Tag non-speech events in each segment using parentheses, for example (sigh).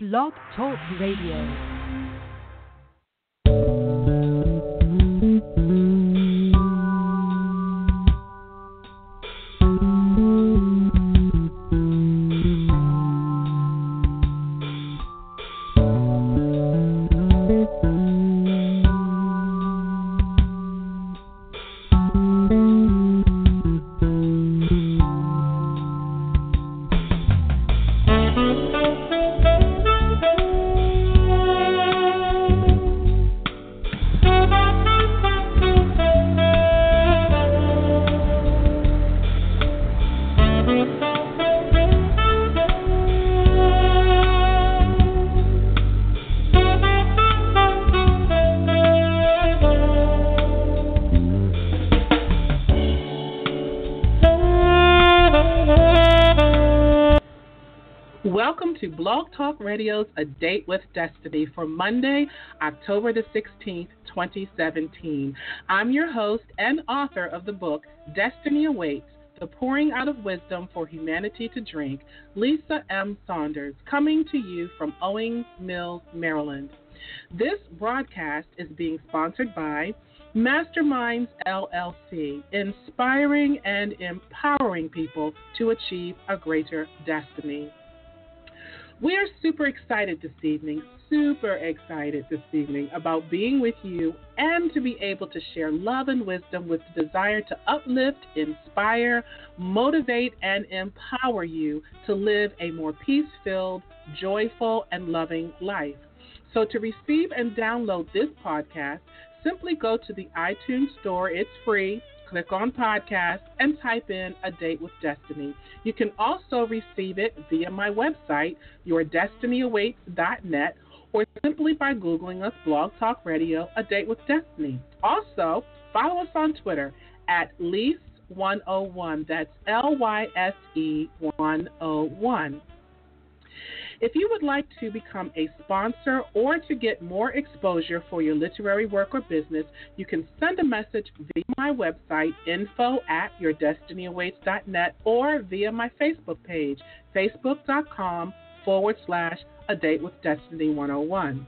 Blog Talk Radio. Talk Radio's A Date with Destiny for Monday, October the 16th, 2017. I'm your host and author of the book Destiny Awaits The Pouring Out of Wisdom for Humanity to Drink, Lisa M. Saunders, coming to you from Owings Mills, Maryland. This broadcast is being sponsored by Masterminds LLC, inspiring and empowering people to achieve a greater destiny. We are super excited this evening, super excited this evening about being with you and to be able to share love and wisdom with the desire to uplift, inspire, motivate, and empower you to live a more peace filled, joyful, and loving life. So, to receive and download this podcast, simply go to the iTunes Store. It's free click on podcast and type in A Date with Destiny. You can also receive it via my website, yourdestinyawaits.net, or simply by Googling us Blog Talk Radio, A Date with Destiny. Also, follow us on Twitter at Lyse101. That's L Y S E 101. If you would like to become a sponsor or to get more exposure for your literary work or business, you can send a message via my website, info at yourdestinyawaits.net, or via my Facebook page, facebook.com forward slash a date with destiny 101.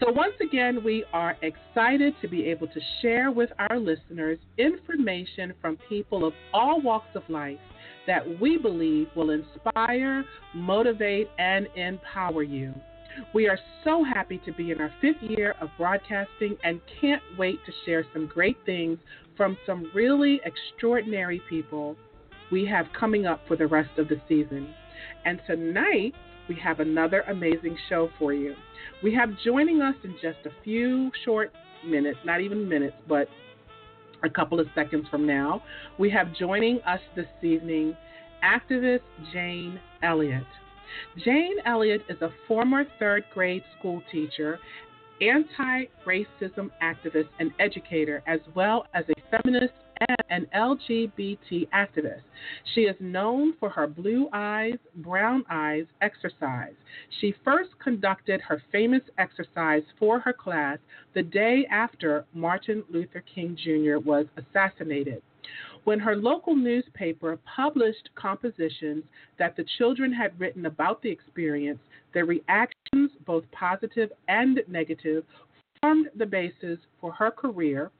So, once again, we are excited to be able to share with our listeners information from people of all walks of life that we believe will inspire, motivate, and empower you. We are so happy to be in our fifth year of broadcasting and can't wait to share some great things from some really extraordinary people we have coming up for the rest of the season. And tonight, we have another amazing show for you. We have joining us in just a few short minutes, not even minutes, but a couple of seconds from now, we have joining us this evening activist Jane Elliott. Jane Elliott is a former third grade school teacher, anti racism activist, and educator, as well as a feminist and an LGBT activist. She is known for her Blue Eyes, Brown Eyes exercise. She first conducted her famous exercise for her class the day after Martin Luther King Jr. was assassinated. When her local newspaper published compositions that the children had written about the experience, their reactions, both positive and negative, formed the basis for her career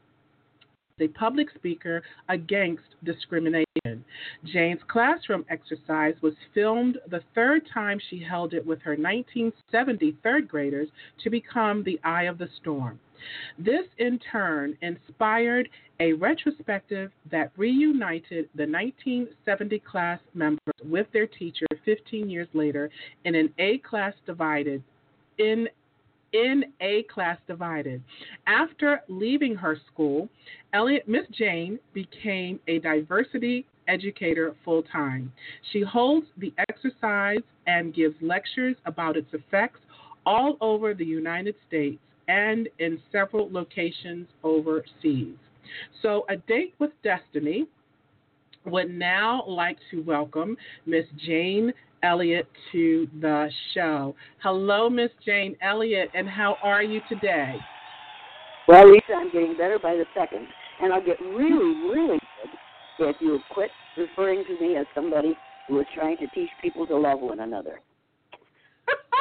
a public speaker against discrimination. Jane's classroom exercise was filmed the third time she held it with her 1970 third graders to become the Eye of the Storm. This, in turn, inspired a retrospective that reunited the 1970 class members with their teacher 15 years later in an A class divided in in a class divided. After leaving her school, Elliott Miss Jane became a diversity educator full time. She holds the exercise and gives lectures about its effects all over the United States and in several locations overseas. So, A Date with Destiny would now like to welcome Miss Jane Elliott to the show. Hello, Miss Jane Elliott, and how are you today? Well, Lisa, I'm getting better by the second, and I'll get really, really good if you quit referring to me as somebody who is trying to teach people to love one another.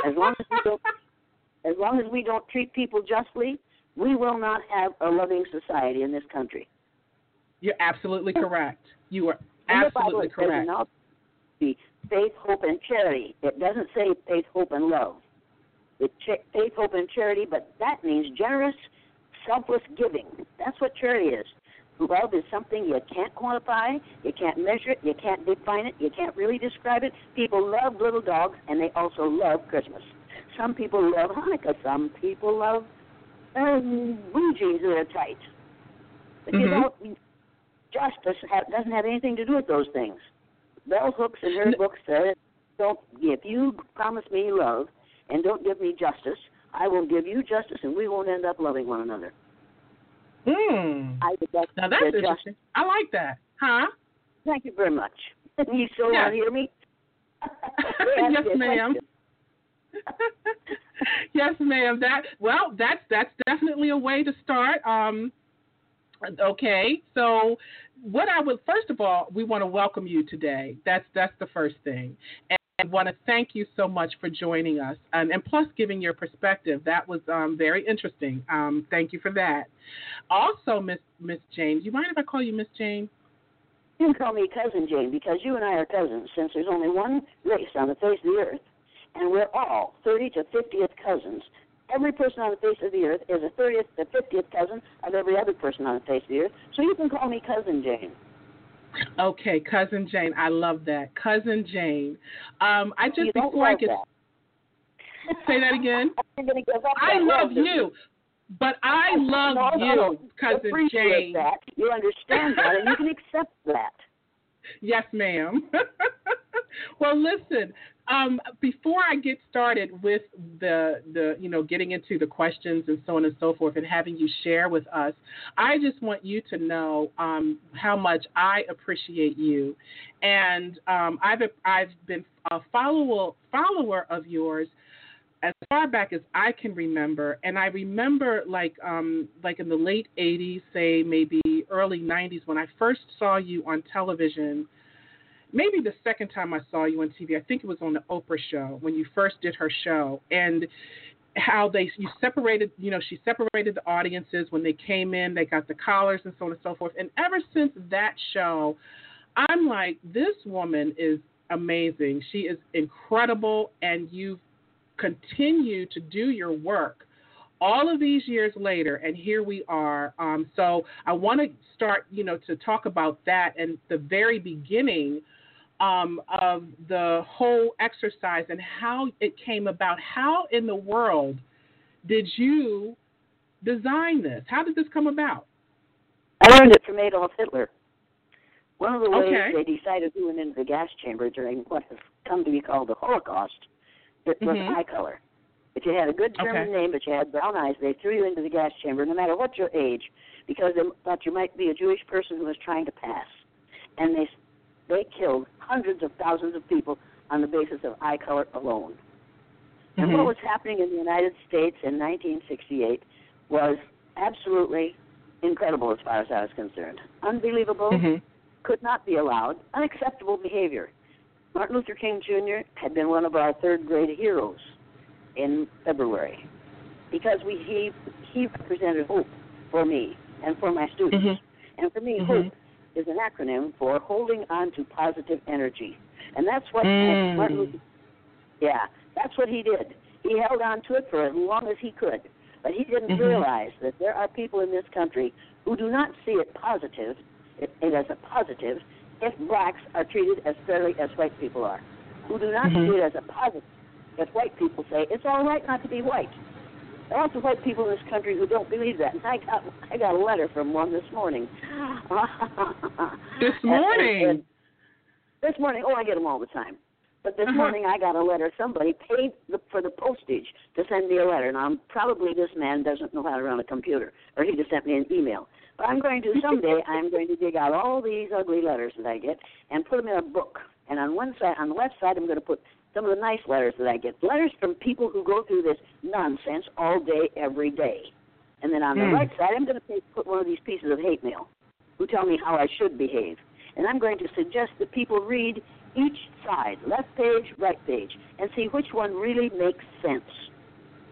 As long as we don't, as long as we don't treat people justly, we will not have a loving society in this country. You're absolutely correct. You are absolutely correct. in all the faith, hope, and charity. It doesn't say faith, hope, and love. It's ch- faith, hope, and charity, but that means generous, selfless giving. That's what charity is. Love is something you can't quantify, you can't measure it, you can't define it, you can't really describe it. People love little dogs, and they also love Christmas. Some people love Hanukkah. Some people love um, blue jeans that are tight. But you Mhm. know, justice ha- doesn't have anything to do with those things. Bell hooks in her book said, "Don't if you promise me love and don't give me justice, I will give you justice, and we won't end up loving one another." Mm. I Now that's interesting. I like that. Huh? Thank you very much. (laughs) you still Yeah. want to hear me? (laughs) yes, ma'am. (laughs) yes, ma'am. That well, that's that's definitely a way to start. Um, okay, so what I would first of all, we want to welcome you today. That's that's the first thing, and I want to thank you so much for joining us, and, and plus giving your perspective. That was um, very interesting. Um, thank you for that. Also, Miss Miss Jane, do you mind if I call you Miss Jane? You can call me Cousin Jane because you and I are cousins since there's only one race on the face of the earth, and we're all 30 to 50th cousins. Every person on the face of the earth is a 30th to 50th cousin of every other person on the face of the earth, so you can call me Cousin Jane. Okay, cousin Jane, I love that. Cousin Jane. Um, I just before I get that. say that again. (laughs) I'm gonna give up I love you, but I love no, no, you, cousin Appreciate Jane. that. You understand that, and you can accept that. (laughs) Yes, ma'am. (laughs) well, listen. Um, before I get started with the the you know getting into the questions and so on and so forth, and having you share with us, I just want you to know um, how much I appreciate you, and um, I've I've been a follower follower of yours as far back as I can remember, and I remember like um like in the late '80s, say maybe early '90s, when I first saw you on television. Maybe the second time I saw you on TV, I think it was on the Oprah show when you first did her show, and how they you separated, you know, she separated the audiences when they came in, they got the collars and so on and so forth. And ever since that show, I'm like, this woman is amazing. She is incredible, and you've continue to do your work all of these years later and here we are um, so i want to start you know to talk about that and the very beginning um, of the whole exercise and how it came about how in the world did you design this how did this come about I learned it from Adolf Hitler. One of the ways Okay. they decided who went into the gas chamber during what has come to be called the Holocaust, it was Mhm. eye color. If you had a good German Okay. name but you had brown eyes, they threw you into the gas chamber, no matter what your age, because they thought you might be a Jewish person who was trying to pass. And they they killed hundreds of thousands of people on the basis of eye color alone. And Mhm. what was happening in the United States in 1968 was absolutely incredible as far as I was concerned. Unbelievable, Mhm. could not be allowed, unacceptable behavior. Martin Luther King Jr. had been one of our third grade heroes in February because we he he represented hope for me and for my students. Mhm. And for me, Mhm. hope is an acronym for holding on to positive energy. And that's what Mm. Martin Luther Yeah, that's what he did. He held on to it for as long as he could. But he didn't Mhm. realize that there are people in this country who do not see it positive, it, it as a positive, if blacks are treated as fairly as white people are. Who do not Mhm. see it as a positive if white people say it's all right not to be white. There are also white people in this country who don't believe that. And I got I got a letter from one this morning. This (laughs) And- and- morning? and this morning, oh, I get them all the time. But this Uh-huh. morning I got a letter. Somebody paid the, for the postage to send me a letter. Now, probably this man doesn't know how to run a computer, or he just sent me an email. But I'm going to someday. (laughs) I'm going to dig out all these ugly letters that I get and put them in a book. And on one side, on the left side, I'm going to put some of the nice letters that I get. Letters from people who go through this nonsense all day, every day. And then on the Hmm. right side, I'm going to put one of these pieces of hate mail, who tell me how I should behave. And I'm going to suggest that people read each side, left page, right page, and see which one really makes sense.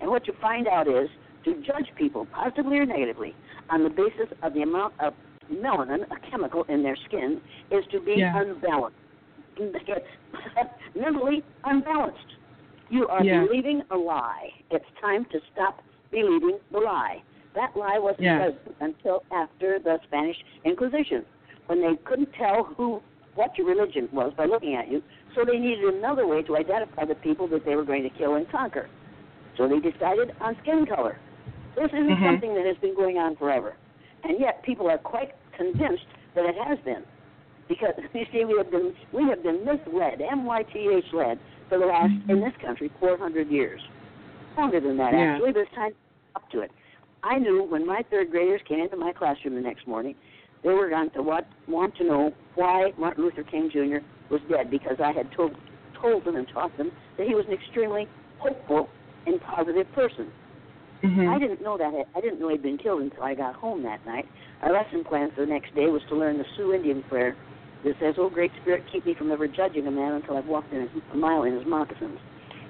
And what you find out is to judge people, positively or negatively, on the basis of the amount of melanin, a chemical in their skin, is to be Yeah. unbalanced. (laughs) Mentally unbalanced. You are Yeah. believing a lie. It's time to stop believing the lie. That lie wasn't Yeah. until after the Spanish Inquisition, when they couldn't tell who what your religion was by looking at you, so they needed another way to identify the people that they were going to kill and conquer. So they decided on skin color. This isn't Mhm. something that has been going on forever, and yet people are quite convinced that it has been, because (laughs) you see we have been we have been misled, M Y T H led, for the last in this country 400 years, longer than that Yeah. actually, but it's time up to it. I knew when my third graders came into my classroom the next morning, they were going to want, want to know why Martin Luther King Jr. was dead because I had told told them and taught them that he was an extremely hopeful and positive person. Mhm. I didn't know that. I didn't know he'd been killed until I got home that night. Our lesson plan for the next day was to learn the Sioux Indian prayer that says, "Oh, Great Spirit, keep me from ever judging a man until I've walked in his, a mile in his moccasins."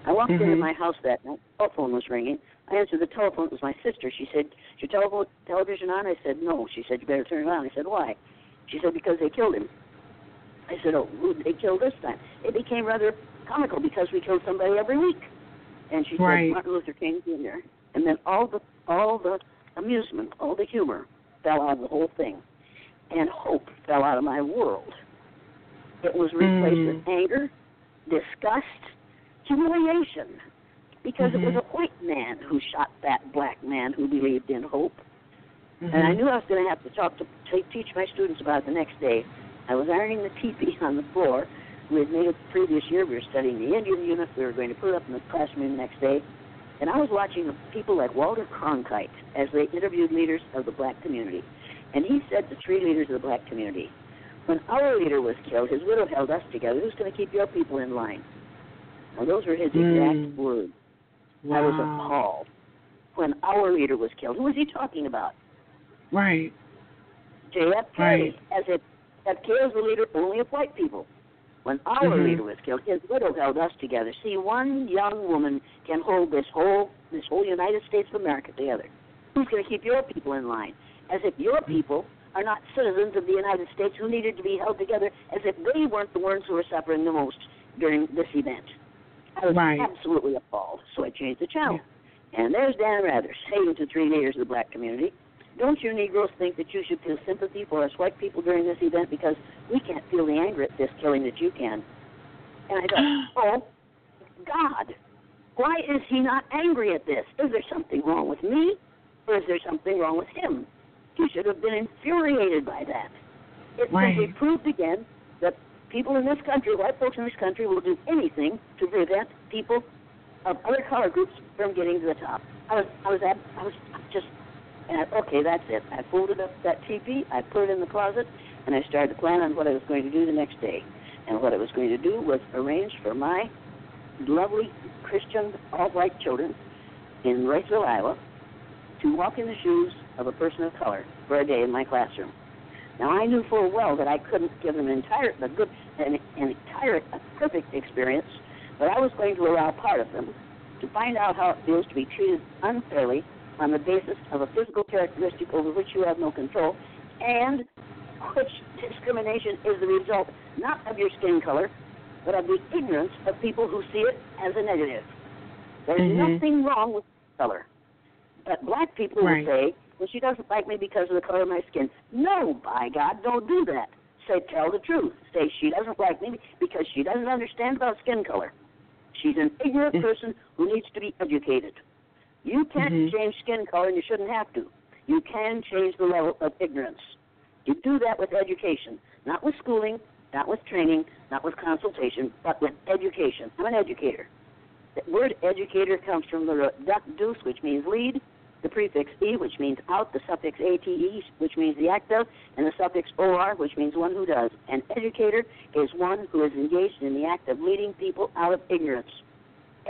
I walked into Mhm. my house that night. The telephone was ringing. I answered the telephone. It was my sister. She said, "Is your telephone television on?" I said, "No." She said, "You better turn it on." I said, "Why?" She said, "Because they killed him." I said, "Oh, who did they kill this time?" It became rather comical because we killed somebody every week. And she Right. said, "Martin Luther King Jr." And then all the all the amusement, all the humor fell out of the whole thing, and hope fell out of my world. It was replaced Mm. with anger, disgust, humiliation, because it was Mhm. a white man who shot that black man who believed in hope. Mhm. And I knew I was going to have to talk to, to teach my students about it the next day. I was ironing the teepee (laughs) on the floor. We had made it the previous year. We were studying the Indian unit. We were going to put it up in the classroom the next day. And I was watching people like Walter Cronkite as they interviewed leaders of the black community. And he said to three leaders of the black community, when our leader was killed, his widow held us together. Who's going to keep your people in line? Now, those were his exact Mm. words. I was appalled. When our leader was killed, who was he talking about? Right. JFK, Right. as if JFK was the leader only of white people. When our Mhm. leader was killed, his widow held us together. See, one young woman can hold this whole this whole United States of America together. Who's going to keep your people in line? As if your hmm. people are not citizens of the United States who needed to be held together, as if they weren't the ones who were suffering the most during this event. I was Right. absolutely appalled, so I changed the channel. And there's Dan Rather saying to three leaders of the black community, don't you Negroes think that you should feel sympathy for us white people during this event because we can't feel the anger at this killing that you can? And I thought, (gasps) oh, God, why is he not angry at this? Is there something wrong with me, or is there something wrong with him? He should have been infuriated by that. It Right. simply proved again that people in this country, white folks in this country, will do anything to prevent people of other color groups from getting to the top. I was, I was, I was just, and I, okay, that's it. I folded up that teepee, I put it in the closet, and I started to plan on what I was going to do the next day. And what I was going to do was arrange for my lovely Christian all-white children in Riceville, Iowa, to walk in the shoes of a person of color for a day in my classroom. Now I knew full well that I couldn't give them an entire, a good, an, an entire, a perfect experience, but I was going to allow part of them to find out how it feels to be treated unfairly on the basis of a physical characteristic over which you have no control, and which discrimination is the result not of your skin color, but of the ignorance of people who see it as a negative. There's Mhm. nothing wrong with color. But black people Right. will say, well, she doesn't like me because of the color of my skin. No, by God, don't do that. Say, tell the truth. Say, she doesn't like me because she doesn't understand about skin color. She's an ignorant Mm. person who needs to be educated. You can't Mhm. change skin color, and you shouldn't have to. You can change the level of ignorance. You do that with education, not with schooling, not with training, not with consultation, but with education. I'm an educator. The word educator comes from the root duck deuce, which means lead, the prefix e, which means out, the suffix ate, which means the act of, and the suffix or, which means one who does. An educator is one who is engaged in the act of leading people out of ignorance.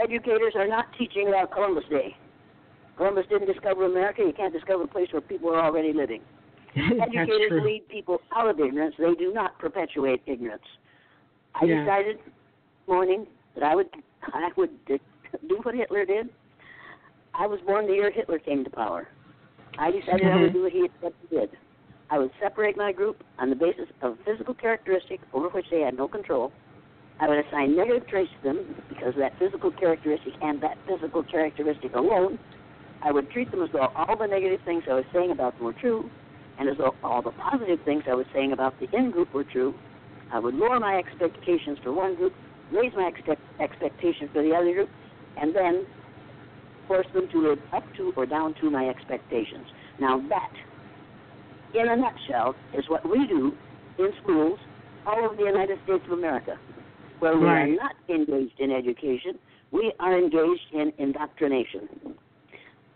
Educators are not teaching about Columbus Day. Columbus didn't discover America. You can't discover a place where people are already living. (laughs) Educators lead people out of ignorance. They do not perpetuate ignorance. I Yeah. decided morning that I would I would do what Hitler did. I was born the year Hitler came to power. I decided I would Mhm. do what he did. I would separate my group on the basis of physical characteristic over which they had no control. I would assign negative traits to them because of that physical characteristic and that physical characteristic alone. I would treat them as though all the negative things I was saying about them were true, and as though all the positive things I was saying about the in group were true. I would lower my expectations for one group, raise my expect- expectations for the other group, and then force them to live up to or down to my expectations. Now that, in a nutshell, is what we do in schools all over the United States of America, where we Right. are not engaged in education, we are engaged in indoctrination.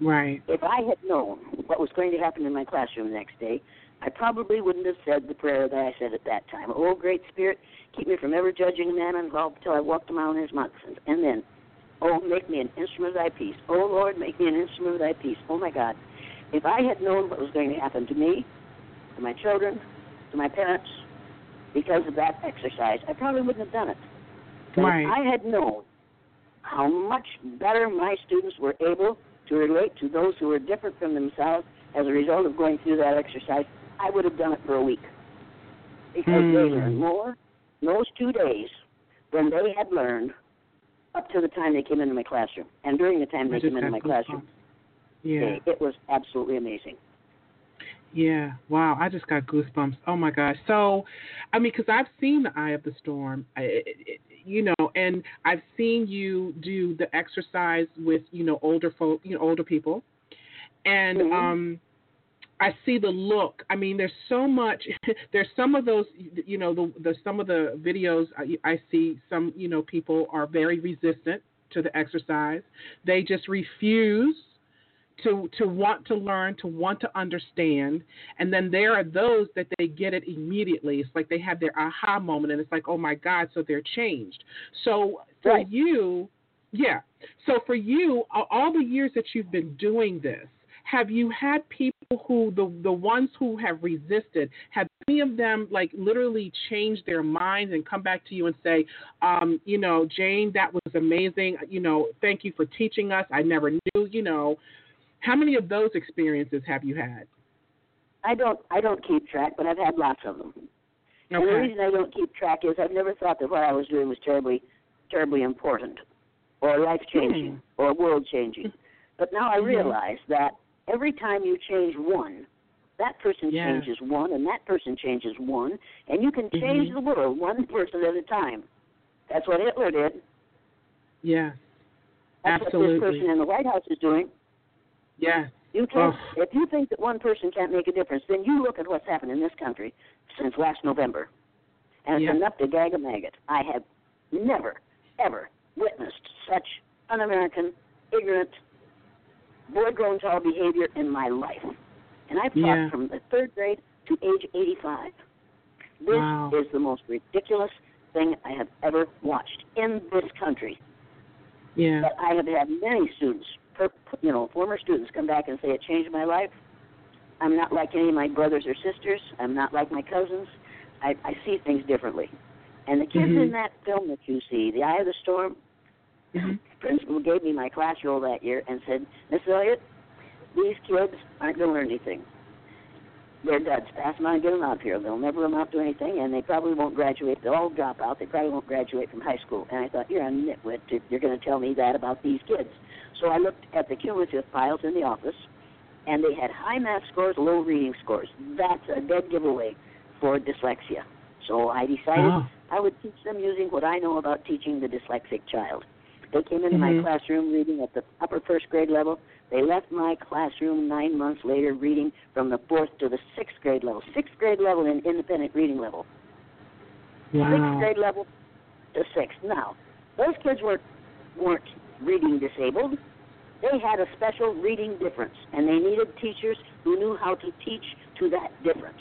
Right. If I had known what was going to happen in my classroom the next day, I probably wouldn't have said the prayer that I said at that time. Oh, great Spirit, keep me from ever judging a man involved till I walk the in his moccasins. And then, oh, make me an instrument of thy peace. Oh, Lord, make me an instrument of thy peace. Oh, my God. If I had known what was going to happen to me, to my children, to my parents, because of that exercise, I probably wouldn't have done it. But Right. if I had known how much better my students were able to relate to those who were different from themselves as a result of going through that exercise, I would have done it for a week. Because they Mm. learned more in those two days than they had learned up to the time they came into my classroom. And during the time they came into my classroom. Yeah. it, it was absolutely amazing. Yeah. Wow. I just got goosebumps. Oh my gosh. So, I mean, because I've seen the Eye of the Storm, I, it, it, you know, and I've seen you do the exercise with you know older folk, you know, older people, and Mhm. um. I see the look. I mean, there's so much. (laughs) There's some of those, you know, the, the some of the videos I, I see. Some, you know, people are very resistant to the exercise. They just refuse to to want to learn, to want to understand, and then there are those that they get it immediately. It's like they have their aha moment, and it's like, oh my God, so they're changed. So for Right. you, yeah. So for you, all the years that you've been doing this, have you had people who the the ones who have resisted have any of them like literally changed their minds and come back to you and say um you know jane that was amazing you know thank you for teaching us i never knew you know how many of those experiences have you had I don't I don't keep track, but I've had lots of them. And the reason I don't keep track is I've never thought that what I was doing was terribly, terribly important, or life changing, or world changing. (laughs) But now I Mhm. realize that every time you change one, that person Yeah. changes one, and that person changes one, and you can change Mhm. the world one person at a time. That's what Hitler did. yeah That's Absolutely. what this person in the White House is doing. yeah You can't. If you think that one person can't make a difference, then you look at what's happened in this country since last November, and it's enough to gag a maggot. I have never, ever witnessed such un-American, ignorant, boy-grown tall behavior in my life, and I've taught Yeah. from the third grade to age 85. This Wow. is the most ridiculous thing I have ever watched in this country. yeah But I have had many students, per, you know, former students, come back and say it changed my life. I'm not like any of my brothers or sisters. I'm not like my cousins. I, I see things differently. And the kids Mhm. in that film that you see, The Eye of the Storm, Mhm. the principal gave me my class roll that year and said, Miss Elliott, these kids aren't going to learn anything. They're duds. Pass them on and get them out of here. They'll never amount to anything, and they probably won't graduate. They'll all drop out. They probably won't graduate from high school. And I thought, you're a nitwit. if You're going to tell me that about these kids. So I looked at the cumulative files in the office, and they had high math scores, low reading scores. That's a dead giveaway for dyslexia. So I decided Oh. I would teach them using what I know about teaching the dyslexic child. They came into my Mhm. classroom reading at the upper first grade level. They left my classroom nine months later reading from the fourth to the sixth grade level. Sixth grade level in independent reading level. Sixth grade level to sixth. Now, those kids weren't weren't reading disabled. They had a special reading difference, and they needed teachers who knew how to teach to that difference.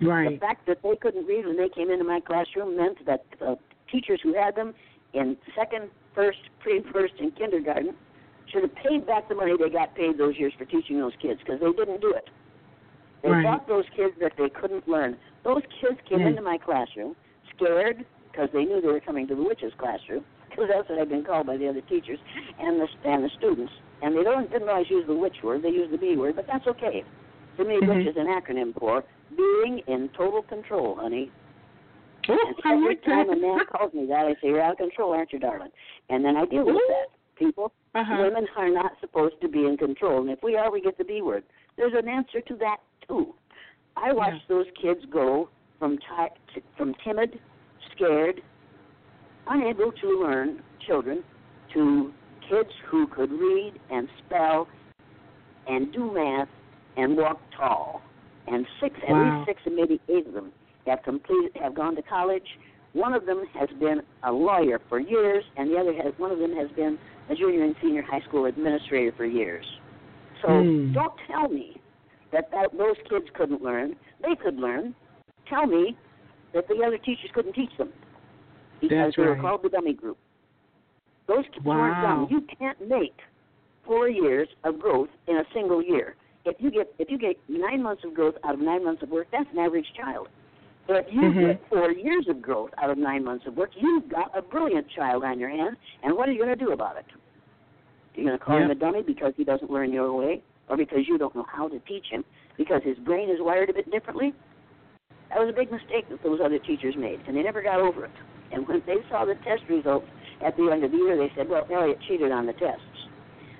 Right. The fact that they couldn't read when they came into my classroom meant that the teachers who had them in second, first, pre first, and kindergarten should have paid back the money they got paid those years for teaching those kids because they didn't do it. They Right. taught those kids that they couldn't learn. Those kids came Mm. into my classroom scared, because they knew they were coming to the witches' classroom, (laughs) because that's what I've been called by the other teachers and the and the students. And they don't didn't always use the witch word; they use the B word, but that's okay. To me, Mhm. witch is an acronym for being in total control, honey. And I every like time that. a man calls me that, I say, "You're out of control, aren't you, darling?" And then I deal with that. People, uh-huh. women are not supposed to be in control, and if we are, we get the B word. There's an answer to that too. I watched those kids go from t- from timid, scared, unable to learn children to kids who could read and spell and do math and walk tall. And six, at least six, and maybe eight of them have completed, have gone to college. One of them has been a lawyer for years, and the other has one of them has been a junior and senior high school administrator for years. So Hmm. don't tell me that, that those kids couldn't learn. They could learn. Tell me that the other teachers couldn't teach them because That's they were right. called the dummy group. Those kids weren't dumb. You can't make four years of growth in a single year. If you get if you get nine months of growth out of nine months of work, that's an average child. But you Mhm. get four years of growth out of nine months of work, you've got a brilliant child on your hands. And what are you going to do about it? You're going to call him a dummy because he doesn't learn your way, or because you don't know how to teach him, because his brain is wired a bit differently? That was a big mistake that those other teachers made, and they never got over it. And when they saw the test results at the end of the year, they said, "Well, Elliott cheated on the tests."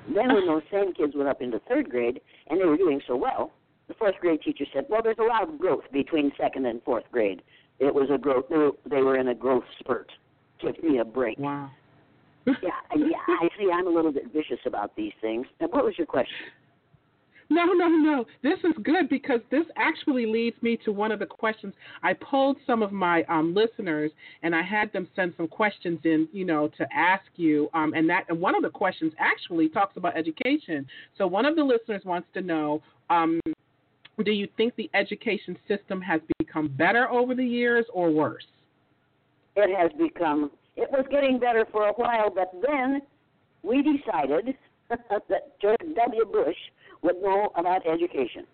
Then, when (laughs) those same kids went up into third grade and they were doing so well, the fourth grade teacher said, "Well, there's a lot of growth between second and fourth grade. It was a growth. They were, they were in a growth spurt. Give me a break." Wow. Yeah, yeah. I see. I'm a little bit vicious about these things. And what was your question? No, no, no. This is good because this actually leads me to one of the questions. I polled some of my um, listeners and I had them send some questions in, you know, to ask you. Um, and that and one of the questions actually talks about education. So one of the listeners wants to know, um, do you think the education system has become better over the years or worse? It has become. It was getting better for a while, but then we decided (laughs) that George W. Bush would know about education.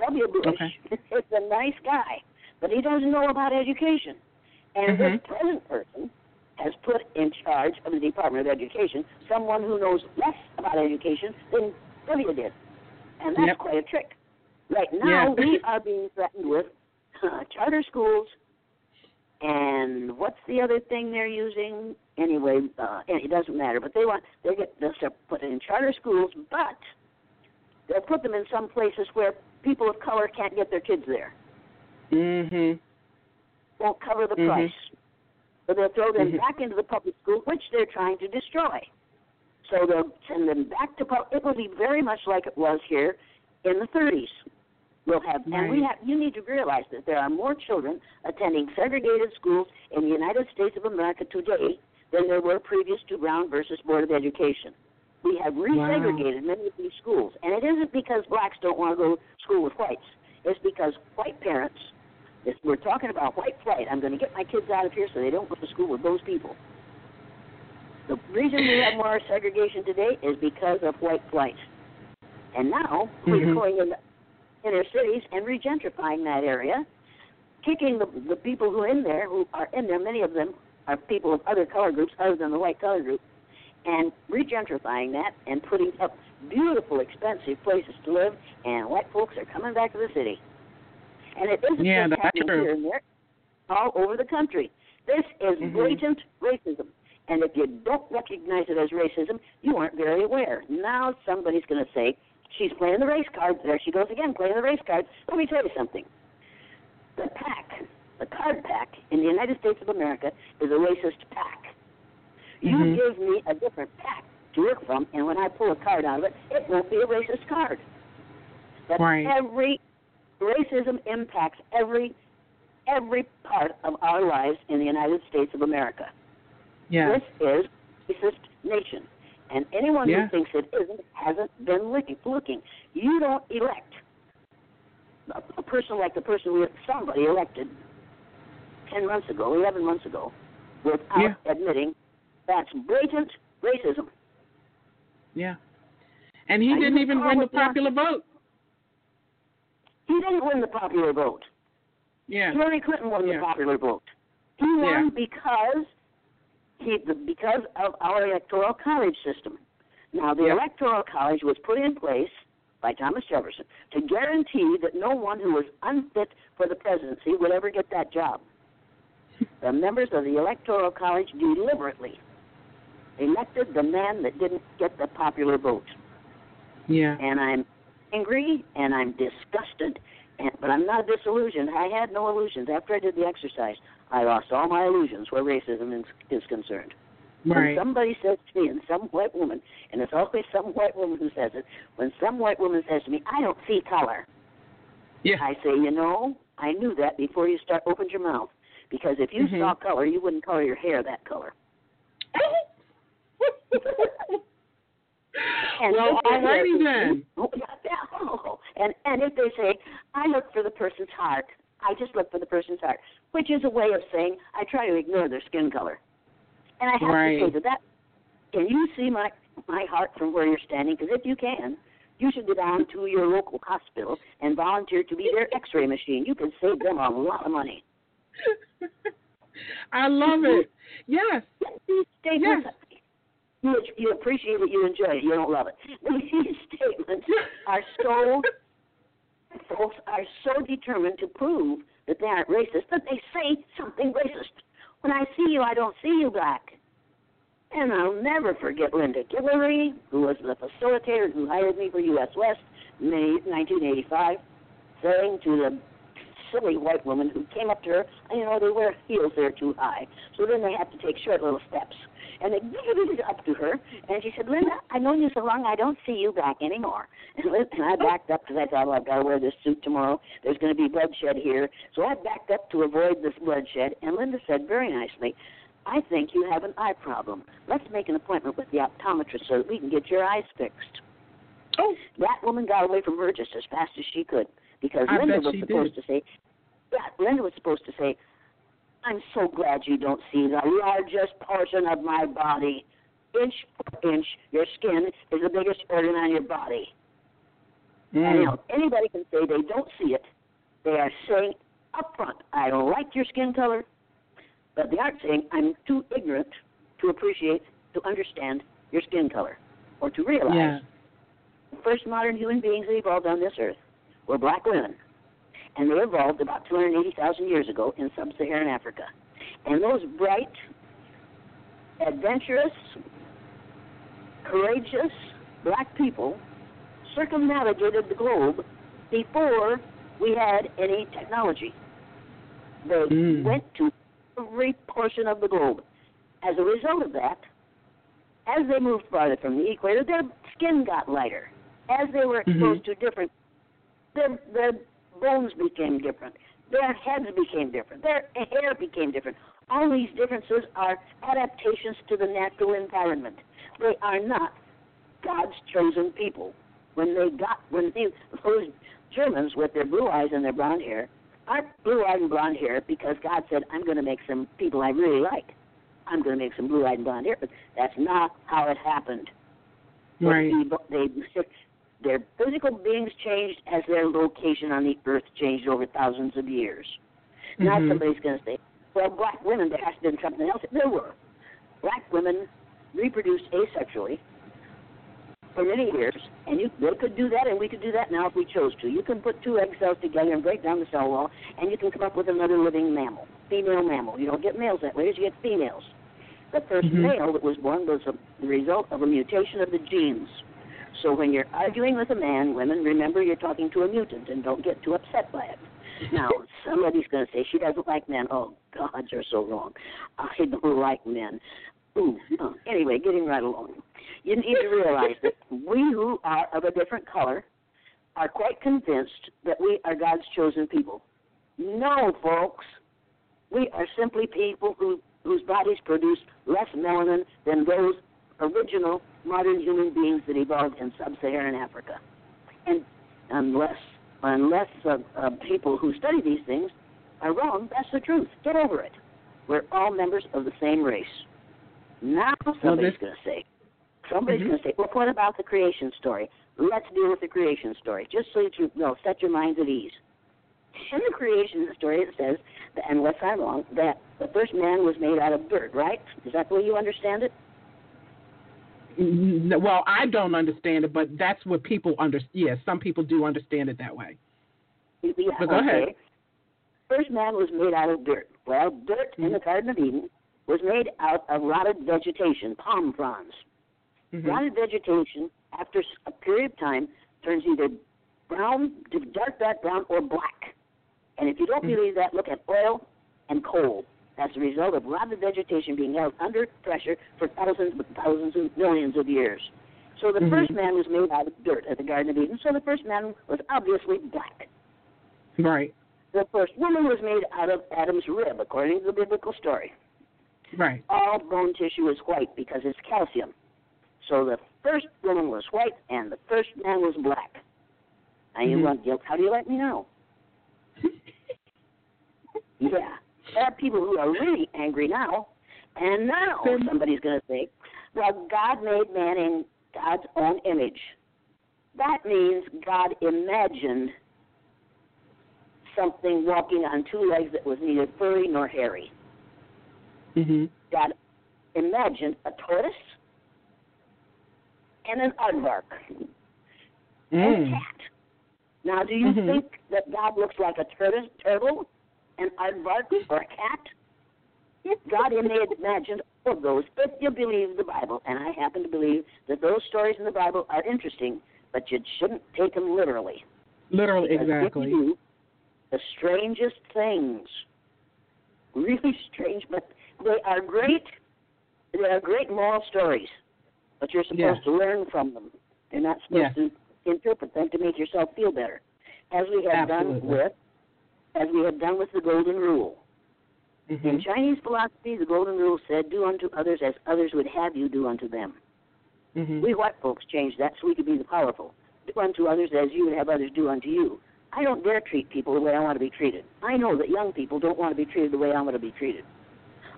W. Bush Okay. (laughs) is a nice guy, but he doesn't know about education. And Mhm. this present person has put in charge of the Department of Education someone who knows less about education than W. did. And that's Yep. quite a trick. Right now, Yeah. we are being threatened with uh, charter schools, and what's the other thing they're using? Anyway, uh, it doesn't matter. But they want they get this to put in charter schools, but they'll put them in some places where people of color can't get their kids there. Mhm. Won't cover the Mhm. price. So they'll throw them Mhm. back into the public school, which they're trying to destroy. So they'll send them back to public. It will be very much like it was here in the 30s. We'll have, and we have. You need to realize that there are more children attending segregated schools in the United States of America today than there were previous to Brown versus Board of Education. We have resegregated many of these schools, and it isn't because blacks don't want to go to school with whites. It's because white parents. If we're talking about white flight, I'm going to get my kids out of here so they don't go to school with those people. The reason we have more segregation today is because of white flight. And now we're Mhm. going into inner cities and regentrifying that area, kicking the the people who are in there, who are in there, many of them are people of other color groups other than the white color group, and regentrifying that and putting up beautiful, expensive places to live, and white folks are coming back to the city. And it isn't Yeah, just happening true. here and there, all over the country. This is Mhm. blatant racism. And if you don't recognize it as racism, you aren't very aware. Now somebody's going to say, she's playing the race card. There she goes again, playing the race card. Let me tell you something. The pack, the card pack in the United States of America is a racist pack. You Mhm. give me a different pack to work from, and when I pull a card out of it, it won't be a racist card. But Right. every racism impacts every every part of our lives in the United States of America. Yes. This is racist nation. And anyone Yeah. who thinks it isn't hasn't been looking. looking. You don't elect a, person like the person we somebody elected ten months ago, eleven months ago, without Yeah. admitting that's blatant racism. Yeah. And he didn't even win the popular vote. He didn't win the popular vote. Yeah. Hillary Clinton won Yeah. the popular vote. He won because he because of our electoral college system. Now, the Yeah. electoral college was put in place by Thomas Jefferson to guarantee that no one who was unfit for the presidency would ever get that job. The members of the electoral college deliberately elected the man that didn't get the popular vote Yeah. and I'm angry and I'm disgusted. And, but I'm not disillusioned. I had no illusions after I did the exercise. I lost all my illusions where racism is, is concerned. When somebody says to me, and some white woman, and it's always some white woman who says it, when some white woman says to me, "I don't see color," Yeah. I say, "You know, I knew that before you start opened your mouth, because if you Mhm. saw color, you wouldn't color your hair that color." (laughs) And well, alrighty then. Oh, (laughs) And and if they say, I look for the person's heart, I just look for the person's heart, which is a way of saying I try to ignore their skin color. And I have Right. to say to that, can you see my my heart from where you're standing? Because if you can, you should go down to your local hospital and volunteer to be their X-ray machine. You can save them a lot of money. (laughs) I love it. Yes. These statements, Yes. you you appreciate it, you enjoy it, you don't love it. (laughs) These statements are so folks are so determined to prove that they aren't racist that they say something racist. When I see you, I don't see you black. And I'll never forget Linda Guillory, who was the facilitator who hired me for U.S. West in May 1985, saying to the silly white woman who came up to her, you know, they wear heels, they're too high. So then they have to take short little steps. And they gave it up to her, and she said, Linda, I've known you so long, I don't see you back anymore. (laughs) And, and I backed up because I thought, well, I've got to wear this suit tomorrow. There's going to be bloodshed here. So I backed up to avoid this bloodshed, and Linda said very nicely, I think you have an eye problem. Let's make an appointment with the optometrist so that we can get your eyes fixed. Oh. That woman got away from her just as fast as she could because I Linda was supposed did. to say, yeah, Linda was supposed to say, I'm so glad you don't see the largest portion of my body. Inch per inch, your skin is the biggest organ on your body. And Mm. now anybody can say they don't see it. They are saying up front, I don't like your skin color, but they aren't saying I'm too ignorant to appreciate, to understand your skin color, or to realize Yeah. the first modern human beings that evolved on this earth were black women. And they evolved about 280,000 years ago in sub Saharan Africa. And those bright, adventurous, courageous black people circumnavigated the globe before we had any technology. They Mm. went to every portion of the globe. As a result of that, as they moved farther from the equator, their skin got lighter. As they were exposed to different, their their bones became different. Their heads became different. Their hair became different. All these differences are adaptations to the natural environment. They are not God's chosen people. When they got when they, those Germans with their blue eyes and their blonde hair aren't blue eyed and blonde hair because God said, I'm going to make some people I really like. I'm going to make some blue eyed and blonde hair. But that's not how it happened. Right. They, they, their physical beings changed as their location on the earth changed over thousands of years. Now Mhm. somebody's going to say, well, black women, there has to be something else. There were. Black women reproduced asexually for many years, and you they could do that, and we could do that now if we chose to. You can put two egg cells together and break down the cell wall, and you can come up with another living mammal, female mammal. You don't get males that way, you get females. The 1st Mhm. male that was born was a, the result of a mutation of the genes. So when you're arguing with a man, women, remember you're talking to a mutant, and don't get too upset by it. Now, somebody's going to say she doesn't like men. Oh, God, you're so wrong. I (laughs) don't like men. Ooh. Oh, anyway, getting right along. You need to realize that we who are of a different color are quite convinced that we are God's chosen people. No, folks. We are simply people who, whose bodies produce less melanin than those original modern human beings that evolved in sub-Saharan Africa. And unless unless uh, uh, people who study these things are wrong, that's the truth. Get over it. We're all members of the same race. Now somebody's going to say, somebody's Mhm. going to say, well, what about the creation story? Let's deal with the creation story, just so you know, set your minds at ease. in the creation story it says, that, unless I'm wrong, that the first man was made out of dirt, right? Is that the way you understand it? Well, I don't understand it, but that's what people understand. Yes, some people do understand it that way. Yeah, But go okay. ahead. First man was made out of dirt. Well, dirt in the Garden of Eden was made out of rotted vegetation, palm fronds. Mhm. Rotted vegetation, after a period of time, turns either brown, dark, dark brown, or black. And if you don't Mhm. believe that, look at oil and coal. That's a result of rotted vegetation being held under pressure for thousands, but thousands and millions of years. So the Mhm. first man was made out of dirt at the Garden of Eden. So the first man was obviously black. Right, The first woman was made out of Adam's rib, according to the biblical story. right. All bone tissue is white because it's calcium. So the first woman was white and the first man was black. Now you Mhm. want guilt? how do you let me know? (laughs) Yeah. There are people who are really angry now, and now somebody's going to say, well, God made man in God's own image. That means God imagined something walking on two legs that was neither furry nor hairy. Mhm. God imagined a tortoise and an aardvark and a Mm. cat. Now, do you Mhm. think that God looks like a turtle, an aardvark, or a cat? God imagined all of those if you believe the Bible, and I happen to believe that those stories in the Bible are interesting, but you shouldn't take them literally. Literally, Because exactly. Do, the strangest things, really (laughs) strange, but they are great. They are great moral stories, but you're supposed Yes. to learn from them. You're not supposed to interpret them to make yourself feel better, as we have Absolutely. done with, as we have done with the Golden Rule. In Mhm. Chinese philosophy, the Golden Rule said, "Do unto others as others would have you do unto them." Mhm. We white folks changed that so we could be the powerful. Do unto others as you would have others do unto you. I don't dare treat people the way I want to be treated. I know that young people don't want to be treated the way I want to be treated.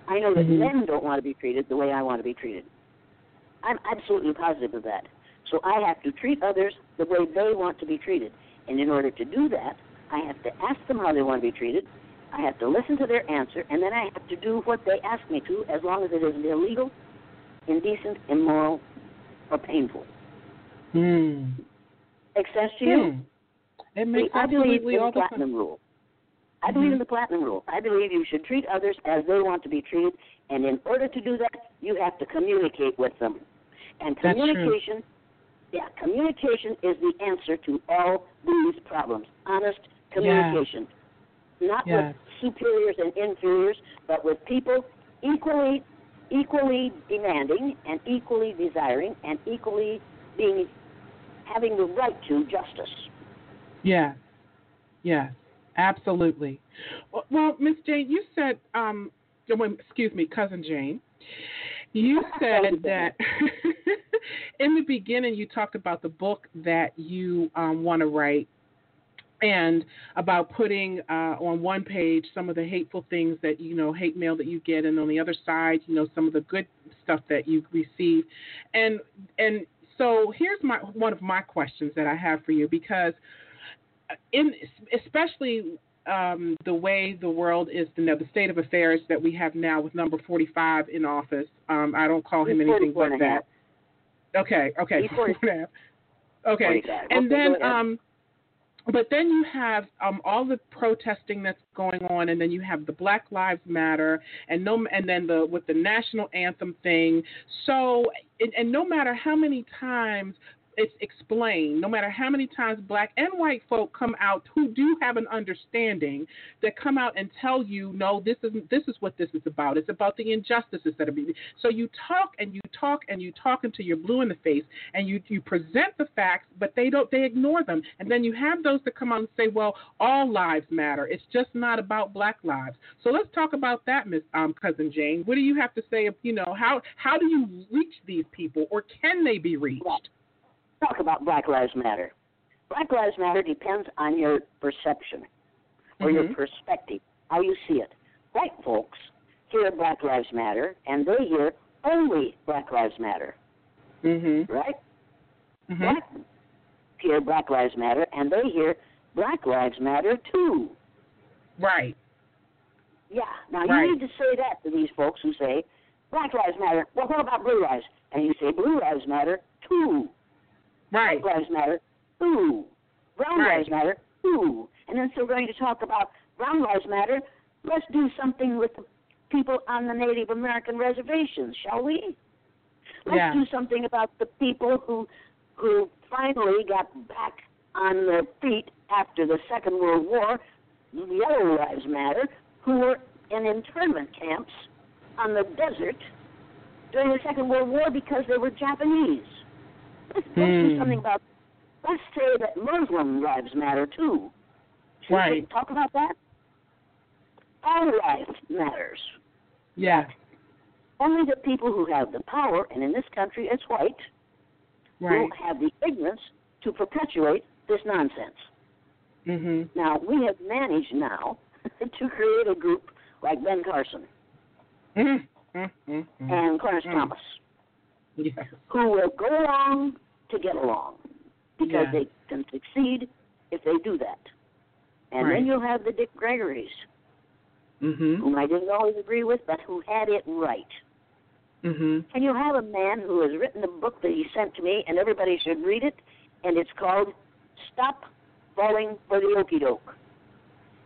I know that Mhm. men don't want to be treated the way I want to be treated. I'm absolutely positive of that. So I have to treat others the way they want to be treated. And in order to do that, I have to ask them how they want to be treated. I have to listen to their answer, and then I have to do what they ask me to, as long as it isn't illegal, indecent, immoral, or painful. Mm. Makes sense to you? Hmm. It makes See, I believe in the platinum rule. I believe Mhm. in the platinum rule. I believe you should treat others as they want to be treated, and in order to do that, you have to communicate with them. And That's true. communication, yeah, communication is the answer to all these problems. Honest communication, not Yes. with superiors and inferiors, but with people equally, equally demanding and equally desiring and equally being having the right to justice. Yeah. Yeah. Absolutely. Well- Well, Miss Jane, you said, um, oh, excuse me, cousin Jane, you (laughs) said that (laughs) in the beginning you talked about the book that you um, want to write and about putting uh, on one page some of the hateful things that you know hate mail that you get and on the other side you know some of the good stuff that you receive and and so here's my one of my questions that I have for you because in especially um, the way the world is, you know, the state of affairs that we have now with number 45 in office. Um, I don't call him He's anything 44 but and a half. that. Okay, okay, He's 40 44 and a half. Okay, 45. and then um, but then you have um, all the protesting that's going on, and then you have the Black Lives Matter, and no, and then the with the national anthem thing. So, and, and no matter how many times it's explained, no matter how many times black and white folk come out who do have an understanding that come out and tell you, no, this isn't. This is what this is about. It's about the injustices that are being. So you talk and you talk and you talk until you're blue in the face, and you you present the facts, but they don't. They ignore them, and then you have those that come out and say, well, all lives matter. It's just not about black lives. So let's talk about that, Miss um, Cousin Jane. What do you have to say? You know, how how do you reach these people, or can they be reached? Talk about Black Lives Matter. Black Lives Matter depends on your perception or your Mhm. perspective, how you see it. White folks hear Black Lives Matter and they hear only Black Lives Matter, Mm-hmm. right? Mm-hmm. Black hear Black Lives Matter and they hear Black Lives Matter too. Right. Yeah. Now Right. you need to say that to these folks who say Black Lives Matter. Well, what about Blue Lives? And you say Blue Lives Matter too. Right. Black Lives Matter too. Brown Right. Lives Matter too. And then so we're going to talk about Brown Lives Matter. Let's do something with the people on the Native American reservations, shall we? Let's Yeah. do something about the people who who finally got back on their feet after the Second World War, the Yellow Lives Matter, who were in internment camps on the desert during the Second World War because they were Japanese. Let's, let's do Hmm. something about. Let's say that Muslim lives matter too. Should we Right. talk about that? All life matters. Yeah. Only the people who have the power, and in this country it's white, Right. who have the ignorance to perpetuate this nonsense. Mhm. Now, we have managed now (laughs) to create a group like Ben Carson Mhm. Mhm. Mhm. and Clarence Mm. Thomas Yes. who will go along to get along because Yeah. they can succeed if they do that. And Right. then you'll have the Dick Gregories, Mhm. whom I didn't always agree with, but who had it right. Mhm. And you have a man who has written a book that he sent to me, and everybody should read it, and it's called Stop Falling for the Okie Doke.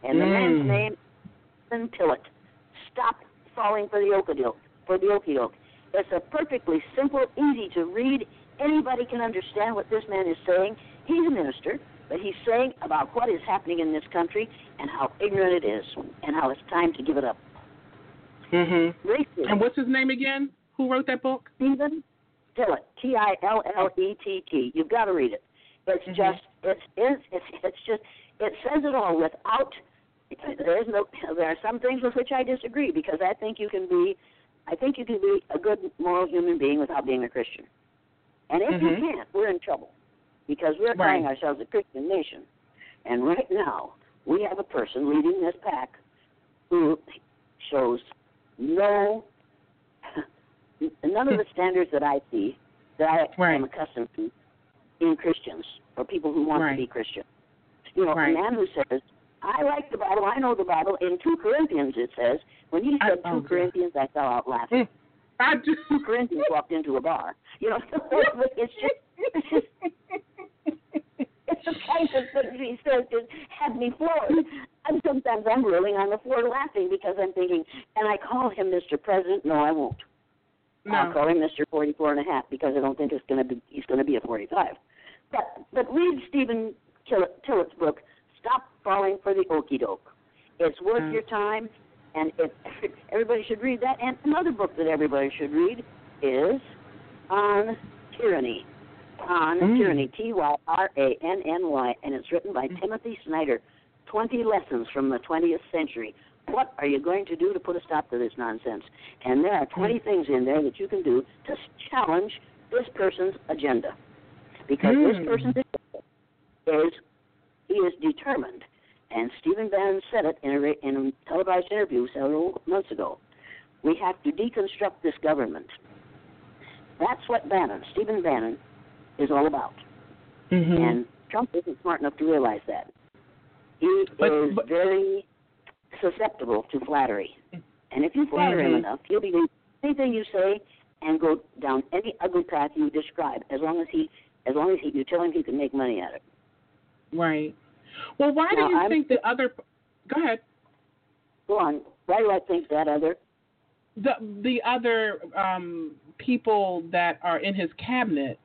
And the Mm. man's name is Tillett. Stop Falling for the Okie Doke. For the Okie Doke. It's a perfectly simple, easy to read. Anybody can understand what this man is saying. He's a minister, but he's saying about what is happening in this country and how ignorant it is, and how it's time to give it up. Mm-hmm. Racism. And what's his name again? Who wrote that book? Stephen Tillett, T I L L E T T. You've got to read it. It's Mhm. just it's it's it's it's just it says it all without. There is no. There are some things with which I disagree because I think you can be, I think you can be a good moral human being without being a Christian. And if Mhm. you can't, we're in trouble because we're Right. calling ourselves a Christian nation. And right now, we have a person leading this pack who shows no (laughs) none of the standards that I see that I Right. am accustomed to in Christians or people who want Right. to be Christian. You know, a man who says, I like the Bible, I know the Bible. In 2 Corinthians it says, when he I- said 2 oh, God. Corinthians, I fell out laughing. Mm. I do. (laughs) 2 Corinthians walked into a bar. You know, (laughs) it's just, it's just, it's the kind of things he says that had me floored. And sometimes I'm rolling on the floor laughing because I'm thinking, and I call him Mr. President? No, I won't. I'll call him Mr. 44 and a half because I don't think it's going to be he's going to be a 45. But but read Stephen Tillett, Tillett's book, Stop Falling for the Okey Doke. It's worth Mm. your time, and it, (laughs) everybody should read that. And another book that everybody should read is On Tyranny. On Mm. Tyranny, T Y R A N N Y, and it's written by Timothy Snyder. 20 lessons from the 20th century. What are you going to do to put a stop to this nonsense? And there are 20 things in there that you can do to challenge this person's agenda. Because Mm. this person's agenda is, he is determined. And Stephen Bannon said it in a, in a televised interview several months ago. We have to deconstruct this government. That's what Bannon, Stephen Bannon, is all about. Mhm. And Trump isn't smart enough to realize that. He But- is but- very susceptible to flattery. And if you flatter him Mhm. enough, he'll believe anything you say and go down any ugly path you describe as long as he as long as he, you tell him he can make money at it. Right. Well, why Now, do you I'm- think the other? Go ahead. Go on. Why do I think that other? The the other um, people that are in his cabinet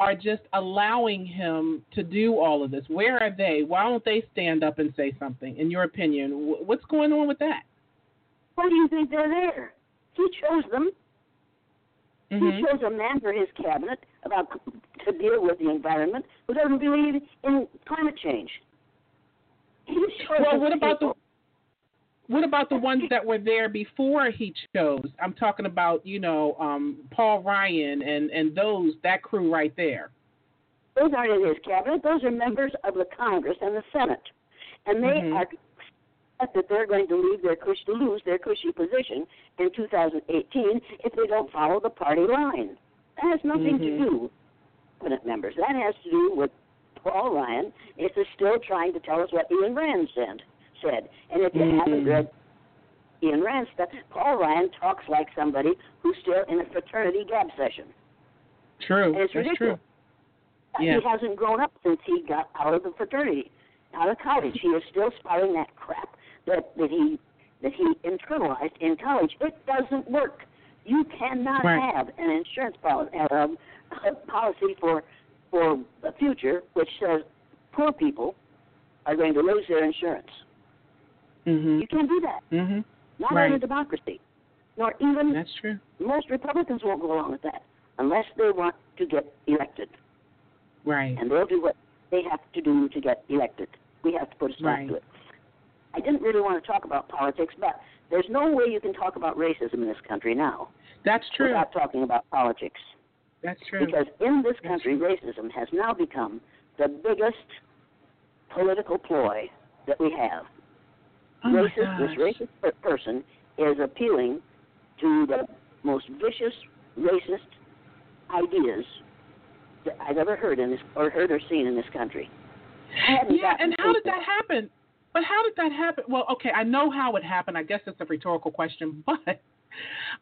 are just allowing him to do all of this. Where are they? Why don't they stand up and say something? In your opinion, what's going on with that? Why do you think they're there? He chose them. He Mhm. chose a man for his cabinet about to deal with the environment who doesn't believe in climate change. Well, what about the what about the ones that were there before he chose? I'm talking about you know um, Paul Ryan and and those that crew right there. Those aren't in his cabinet. Those are members of the Congress and the Senate, and they Mhm. are that they're going to leave their cush to lose their cushy position in 2018 if they don't follow the party line. That has nothing Mhm. to do with cabinet members. That has to do with Paul Ryan is still trying to tell us what Ayn Rand said said. And if you Mm. haven't read Ayn Rand's stuff, Paul Ryan talks like somebody who's still in a fraternity gab session. True. And it's That's ridiculous. true. Yeah. He hasn't grown up since he got out of the fraternity, out of college. He is still spouting that crap that, that he that he internalized in college. It doesn't work. You cannot Right. have an insurance policy, uh, (laughs) policy for for the future which says poor people are going to lose their insurance. Mhm. You can't do that. Mhm. Not Right. in a democracy. Nor even That's true. most Republicans won't go along with that unless they want to get elected. Right. and they'll do what they have to do to get elected. We have to put a stop Right. to it. I didn't really want to talk about politics, but there's no way you can talk about racism in this country now That's true. without talking about politics. That's true. Because in this country, racism has now become the biggest political ploy that we have. oh racist, this racist per- person is appealing to the most vicious racist ideas that I've ever heard in this or heard or seen in this country. Yeah, and how did that happen? But how did that happen? Well, okay, I know how it happened. I guess it's a rhetorical question, (laughs) but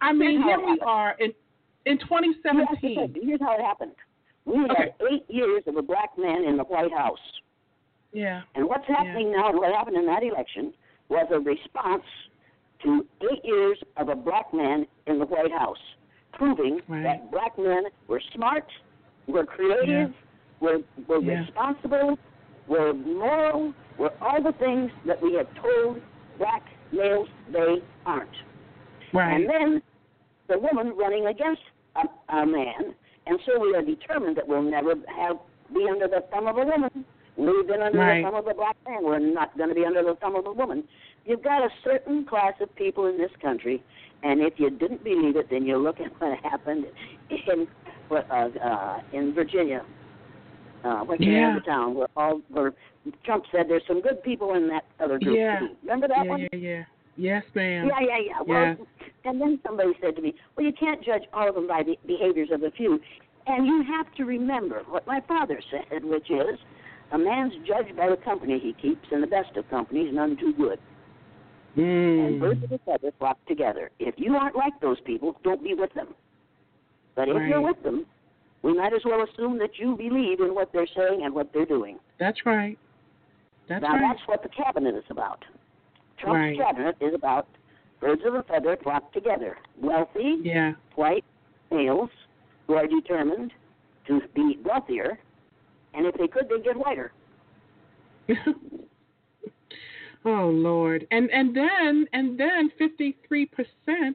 I mean, here we are in in You asked the 2017. Here's how it happened. We Okay. had eight years of a black man in the White House. Yeah. And what's happening now, what happened in that election, was a response to eight years of a black man in the White House, proving Right. that black men were smart, were creative, were, were Yeah. responsible, were moral, were all the things that we had told black males they aren't. Right. And then the woman running against a, a man, and so we are determined that we'll never have be under the thumb of a woman. We've been under Right. the thumb of a black man. We're not going to be under the thumb of a woman. You've got a certain class of people in this country, and if you didn't believe it, then you look at what happened in what uh, uh, in Virginia. Uh, what came Yeah. of town where all where Trump said there's some good people in that other group Yeah. too. Remember that yeah, one? yeah, yeah. Yes, ma'am. Yeah, yeah, yeah. Well, and then somebody said to me, "Well, you can't judge all of them by the behaviors of a few." And you have to remember what my father said, which is, "A man's judged by the company he keeps, and the best of companies none too good." And birds of Mm. a feather flock together. If you aren't like those people, don't be with them. But if you're with them, we might as well assume that you believe in what they're saying and what they're doing. That's right. That's now right. that's what the cabinet is about. Trump's Right. cabinet is about birds of a feather flock together. Wealthy, Yeah. white males who are determined to be wealthier, and if they could, they'd get whiter. (laughs) oh Lord. And and then and then 53%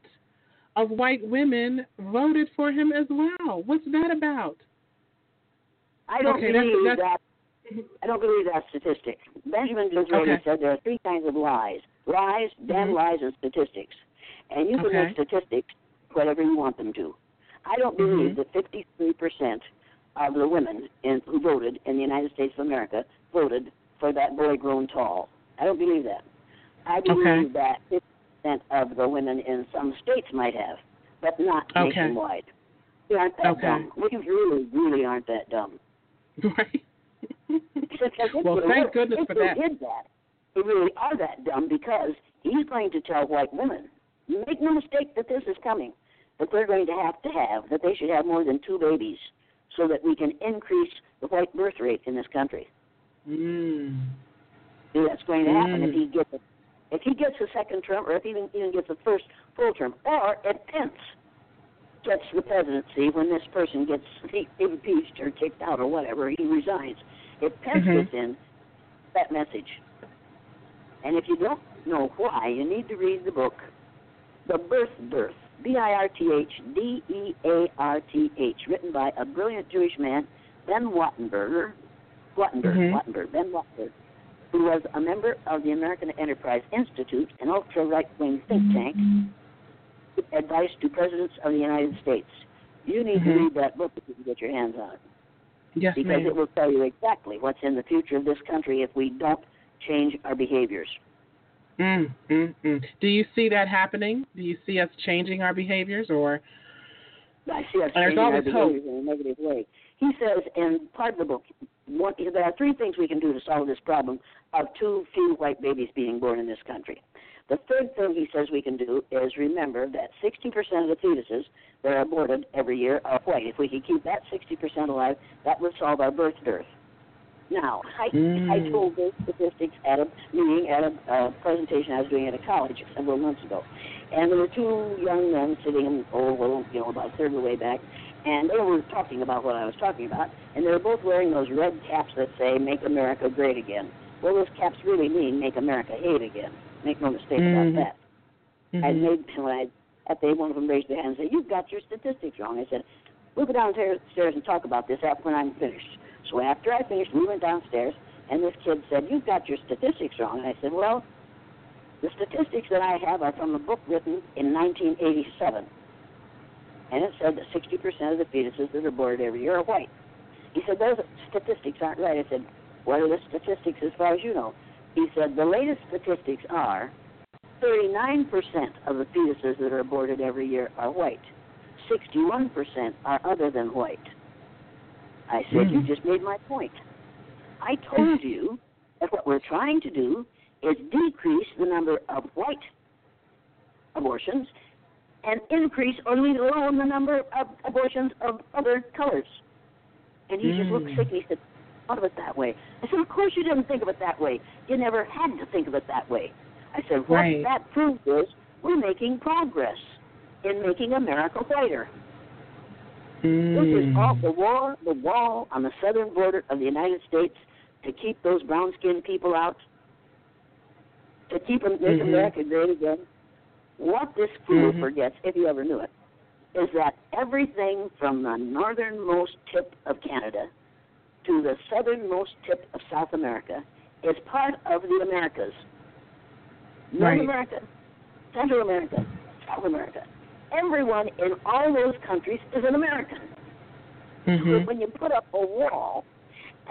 of white women voted for him as well. What's that about? I don't Okay, that's- believe that's- that. I don't believe that statistic. Benjamin Disraeli Okay. said there are three kinds of lies: lies, damn Mhm. lies, and statistics. And you can Okay. make statistics whatever you want them to. I don't believe Mhm. that 53% of the women in, who voted in the United States of America voted for that boy grown tall. I don't believe that. I believe Okay. that 50% of the women in some states might have, but not Okay. nationwide. We aren't that Okay. dumb. We really, really aren't that dumb. (laughs) right. Well, thank goodness for that. did that, you really are that dumb because he's going to tell white women, make no mistake that this is coming, that they're going to have to have, that they should have more than two babies so that we can increase the white birth rate in this country. Mm. And that's going to happen if Mm. he gets a, if he gets a second term or if he even, even gets a first full term or if Pence gets the presidency when this person gets (laughs) impeached or kicked out or whatever, he resigns. If Pence Mhm. gets in, that message. And if you don't know why, you need to read the book, The Birth Birth, B I R T H D E A R T H, written by a brilliant Jewish man, Ben Wattenberger, Wattenberg, Mhm. Wattenberg, Ben Wattenberg, who was a member of the American Enterprise Institute, an ultra right wing think tank, with advice to presidents of the United States. You need to Mhm. read that book if you can get your hands on it Yes, because ma'am. it will tell you exactly what's in the future of this country if we don't change our behaviors. Mm, mm, mm. Do you see that happening? Do you see us changing our behaviors, or I see us changing our behaviors in a negative way. He says in part of the book, one, there are three things we can do to solve this problem of too few white babies being born in this country. The third thing he says we can do is remember that 60% of the fetuses that are aborted every year are white. If we could keep that 60% alive, that would solve our birth dearth. Now, I, Mm. I told those statistics at a meeting, at a uh, presentation I was doing at a college several months ago. And there were two young men sitting, oh, well, you know, about a third of the way back, and they were talking about what I was talking about, and they were both wearing those red caps that say, Make America Great Again. Well, those caps really mean Make America Hate Again. Make no mistake Mhm. about that. Mhm. I made when I at the one of them raised their hand and said, "You've got your statistics wrong." I said, "We'll go downstairs and talk about this after when I'm finished." So after I finished, we went downstairs, and this kid said, "You've got your statistics wrong." And I said, "Well, the statistics that I have are from a book written in 1987, and it said that 60% of the fetuses that are aborted every year are white." He said, "Those statistics aren't right." I said, "What are the statistics as far as you know?" He said, "The latest statistics are." 39% of the fetuses that are aborted every year are white. 61% are other than white. I said, You Mm. just made my point. I told you that what we're trying to do is decrease the number of white abortions and increase or leave alone the number of abortions of other colors. And he just looked Mm. sick and he said, Thought of it that way. I said, Of course you didn't think of it that way. You never had to think of it that way. I said, what Right. that proves is we're making progress in making America whiter. This is Mm. all the wall, the wall on the southern border of the United States to keep those brown-skinned people out, to keep them, make Mhm. America great again. What this fool Mhm. forgets, if he ever knew it, is that everything from the northernmost tip of Canada to the southernmost tip of South America is part of the Americas. North Right. America, Central America, South America. Everyone in all those countries is an American. Mhm. when you put up a wall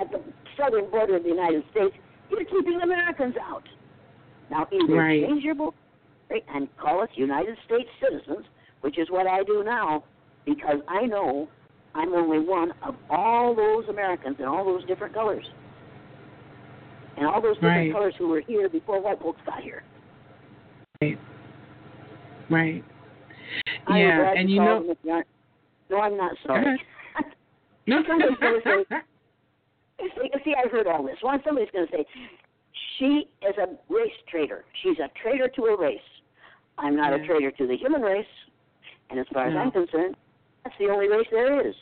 at the southern border of the United States, you're keeping Americans out. Now, either Right. change your book and call us United States citizens, which is what I do now, because I know I'm only one of all those Americans in all those different colors. And all those different Right. colors who were here before white folks got here. Right. Right. Yeah, and you know- No, I'm not sorry. No. Somebody's (laughs) gonna say- See, see, I've heard all this. One, somebody's going to say, she is a race traitor. She's a traitor to a race. I'm not a traitor to the human race, and as far as I'm concerned, that's the only race there is.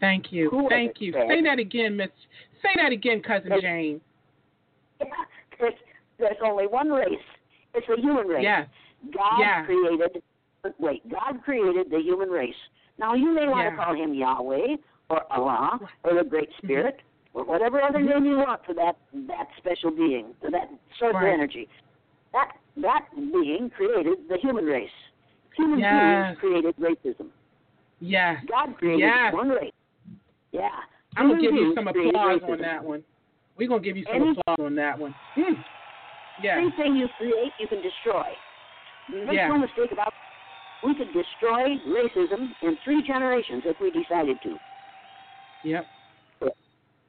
Thank you. Who Thank you. Say that again, Miss. Say that again, cousin Yes. Jane. (laughs) there's, there's only one race. It's the human race. Yes. God Yeah. created. Wait, God created the human race. Now you may want Yeah. to call him Yahweh or Allah or the Great Mm-hmm. Spirit or whatever other name you want for that that special being, for that source Right. of energy. That that being created the human race. Human Yes. beings created racism. Yes. God created Yes. one race. Yeah. I'm gonna give you some applause racism. on that one. We're gonna give you some Any- applause on that one. Mm. Yeah. Anything you create, you can destroy. Make Yeah. no mistake about. We could destroy racism in three generations if we decided to, Yep.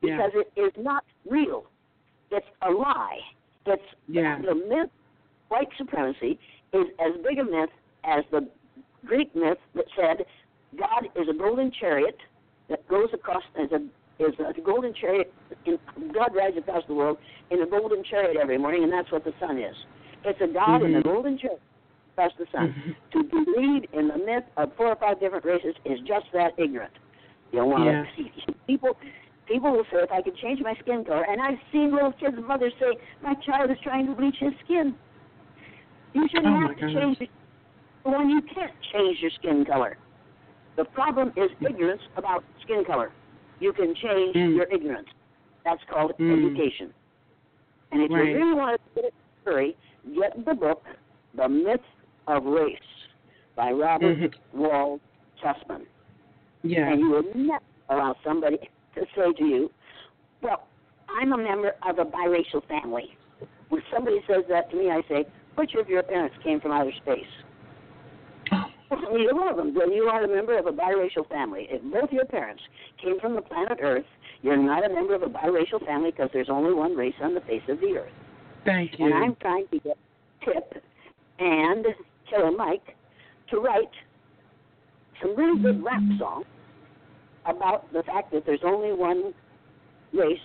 because it is not real. It's a lie. It's Yeah. the myth. White supremacy is as big a myth as the Greek myth that said God is a golden chariot that goes across as a is a golden chariot. In, God rides across the world in a golden chariot every morning, and that's what the sun is. It's a God in a Mhm. golden chariot across the sun. Mhm. To believe in the myth of four or five different races is just that ignorant. You don't want Yeah. to people. People will say, if I could change my skin color, and I've seen little kids' mothers say, my child is trying to bleach his skin. You shouldn't Oh, have to goodness. change it when you can't change your skin color. The problem is ignorance about skin color. You can change Mm. your ignorance. That's called Mm. education. And if Right. you really want to get it hurry, get the book The Myth of Race by Robert Mhm. Wald Sussman. Yeah. And you would never allow somebody to say to you, Well, I'm a member of a biracial family. When somebody says that to me, I say, Which of your parents came from outer space? Oh Neither one of them. Then you are a member of a biracial family. If both your parents came from the planet Earth, you're not a member of a biracial family because there's only one race on the face of the Earth. Thank you. And I'm trying to get Tip and Killer Mike to write some really good rap songs about the fact that there's only one race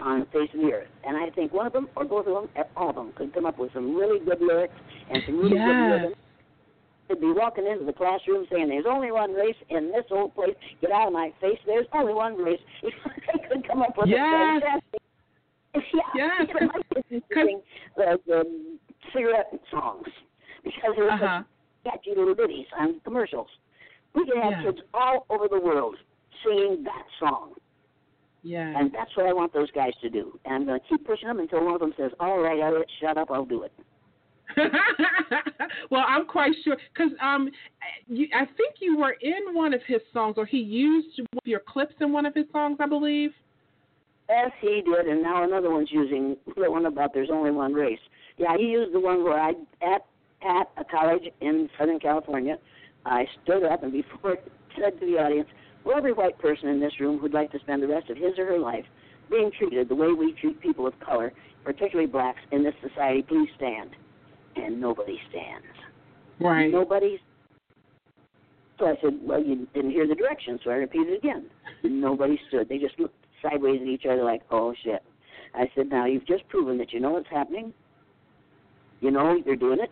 on the face of the earth. And I think one of them, or both of them, or all of them, could come up with some really good lyrics and some really Yes. good rhythm. They'd be walking into the classroom saying, "There's only one race in this old place. Get out of my face. There's only one race." (laughs) they could come up with Yes. a fantastic. Yeah, Yes, Mike the, the cigarette songs because there's Uh-huh. such catchy little ditties on commercials. We can have Yeah. kids all over the world singing that song. Yeah. And that's what I want those guys to do. And I'm going to keep pushing them until one of them says, "All right, Elliott, shut up. I'll do it." (laughs) well, I'm quite sure because um, you, I think you were in one of his songs, or he used your clips in one of his songs, I believe. Yes, he did, and now another one's using the one about there's only one race. Yeah, he used the one where I at at a college in Southern California, I stood up and before it said to the audience, "Will every white person in this room who'd like to spend the rest of his or her life being treated the way we treat people of color, particularly blacks, in this society, please stand." And nobody stands. Right. Nobody. So I said, "Well, you didn't hear the directions," so I repeated again. Nobody stood. They just looked sideways at each other like, "Oh shit." I said, "Now you've just proven that you know what's happening. You know you're doing it.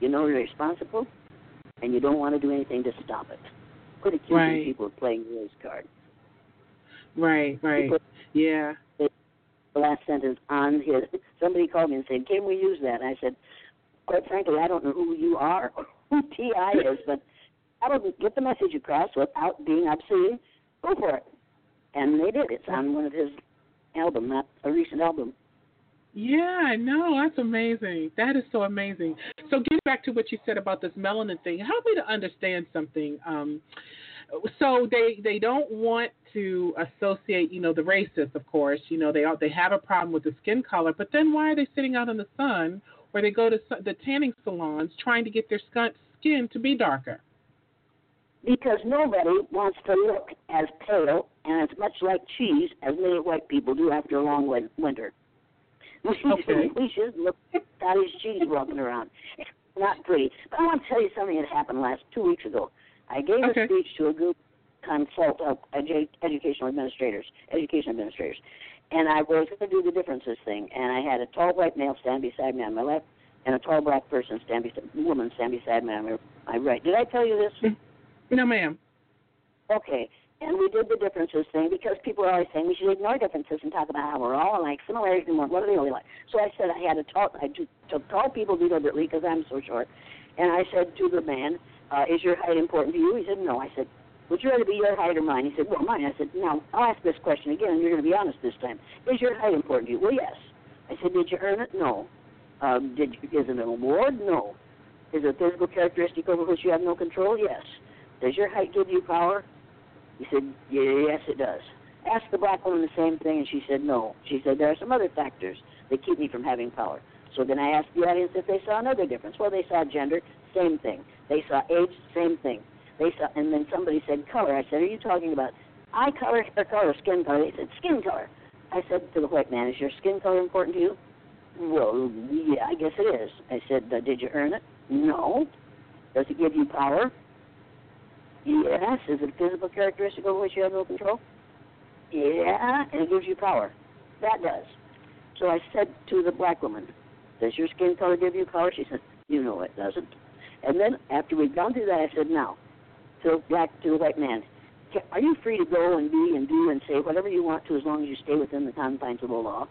You know you're responsible, and you don't want to do anything to stop it. Quit accusing Right. people of playing the race card." Right. Right. put- Yeah. The last sentence on his. (laughs) Somebody called me and said, "Can we use that?" And I said, "Quite frankly, I don't know who you are or (laughs) who T.I. is, but I would get the message across without being obscene. Go for it." And they did. It's on one of his album, not a recent album. Yeah, I know. That's amazing. That is so amazing. So getting back to what you said about this melanin thing, help me to understand something. Um, so they they don't want to associate, you know, the racists, of course. You know, they are, they have a problem with the skin color, but then why are they sitting out in the sun or they go to the tanning salons trying to get their skin to be darker? Because nobody wants to look as pale and as much like cheese as many white people do after a long win- winter. Okay. (laughs) we should look cottage cheese walking around. It's not pretty. But I want to tell you something that happened last two weeks ago. I gave Okay. a speech to a group consult of edu- educational administrators, education administrators, and I was going to do the differences thing. And I had a tall white male stand beside me on my left, and a tall black person stand beside woman stand beside me on my right. Did I tell you this? No, ma'am. Okay. And we did the differences thing because people are always saying we should ignore differences and talk about how we're all alike, similarities and what, what are they really like. So I said I had to talk, I took tall people deliberately because I'm so short. And I said to the man, uh, is your height important to you? He said, no. I said, would you rather be your height or mine? He said, well, mine. I said, now, I'll ask this question again, and you're going to be honest this time. Is your height important to you? Well, yes. I said, did you earn it? No. Um, did you, is it an award? No. Is it a physical characteristic over which you have no control? Yes. Does your height give you power? He said, yes, it does. Asked the black woman the same thing, and she said, no. She said, there are some other factors that keep me from having power. So then I asked the audience if they saw another difference. Well, they saw gender, same thing. They saw age, same thing. They saw, and then somebody said color. I said, are you talking about eye color, hair color, skin color? They said skin color. I said to the white man, is your skin color important to you? Well, yeah, I guess it is. I said, uh, did you earn it? No. Does it give you power? Yes. Is it a physical characteristic over which you have no control? Yeah, and it gives you power. That does. So I said to the black woman, Does your skin color give you power? She said, You know it doesn't. And then after we'd gone through that, I said, Now, to the black to the white man, are you free to go and be and do and say whatever you want to as long as you stay within the confines of the law?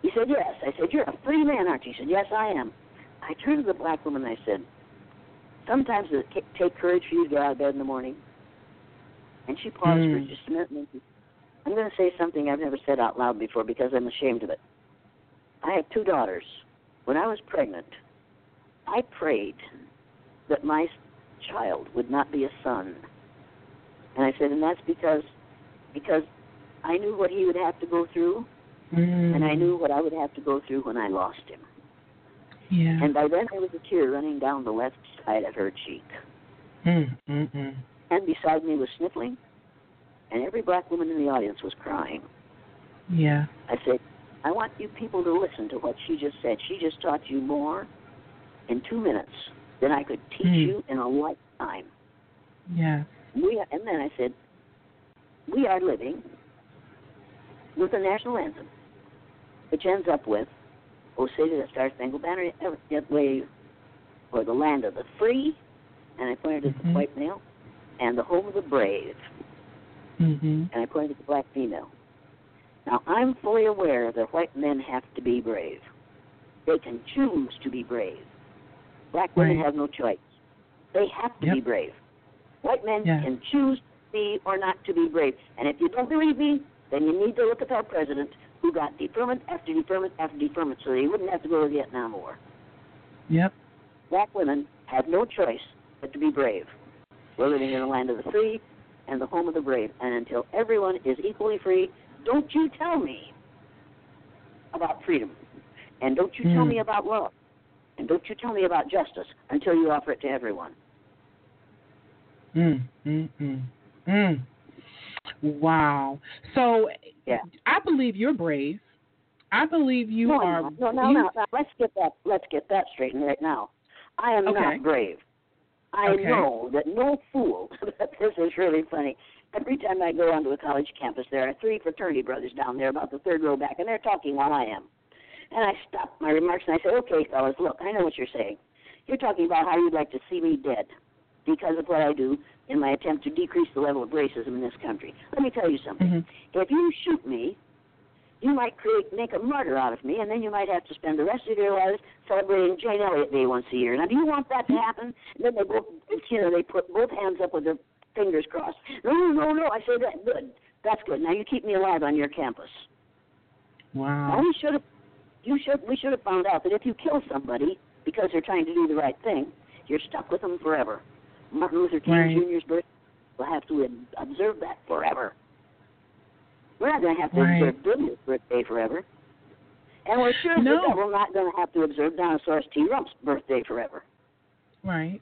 He said, Yes. I said, You're a free man, aren't you? He said, Yes, I am. I turned to the black woman and I said, Sometimes it ca- take courage for you to get out of bed in the morning. And she paused for Hmm. just a minute and I'm going to say something I've never said out loud before because I'm ashamed of it. I have two daughters. When I was pregnant, I prayed that my child would not be a son. And I said, and that's because because I knew what he would have to go through, Mm. and I knew what I would have to go through when I lost him. Yeah. And by then there was a tear running down the left side of her cheek. Mm, mm, mm. And beside me was sniffling, and every black woman in the audience was crying. Yeah. I said, I want you people to listen to what she just said. She just taught you more in two minutes than I could teach Hmm. you in a lifetime. Yeah. We are, and then I said, we are living with a national anthem, which ends up with, "O say to the Star Spangled Banner, yet wave for the land of the free," and I pointed at the white male, and the home of the brave, Mhm. and I pointed at the black female. Now I'm fully aware that white men have to be brave. They can choose to be brave. Black women have no choice. They have to be brave. White men Yeah. can choose to be or not to be brave. And if you don't believe me, then you need to look at our president who got deferment after deferment after deferment so they wouldn't have to go to the Vietnam War. Yep. Black women have no choice but to be brave. We're living in the land of the free and the home of the brave. And until everyone is equally free, don't you tell me about freedom. And don't you tell Mm. me about love. And don't you tell me about justice until you offer it to everyone. Mm, mm, mm, mm. Wow. So Yeah. I believe you're brave. I believe you no, are. no, no, no, you- no, no. Let's get that. Let's get that straightened right now. I am Okay. not brave. I Okay. know that no fool. (laughs) this is really funny. Every time I go onto a college campus, there are three fraternity brothers down there, about the third row back, and they're talking while I am. And I stop my remarks and I say, "Okay, fellas, look, I know what you're saying. You're talking about how you'd like to see me dead because of what I do in my attempt to decrease the level of racism in this country. Let me tell you something. Mhm. If you shoot me, you might create make a martyr out of me, and then you might have to spend the rest of your lives celebrating Jane Elliott Day once a year. Now, do you want that to happen? And then they both, you know, they put both hands up with their fingers crossed. No, no, no. I say that good. That's good. Now you keep me alive on your campus. Now Wow. we should have, you should, we should have found out that if you kill somebody because they're trying to do the right thing, you're stuck with them forever. Martin Luther King Right. Jr.'s birthday, we'll have to observe that forever. We're not going to have to Right. observe Bill's birthday forever. And we're sure No. that we're not going to have to observe Dinosaurus T. Rump's birthday forever. Right.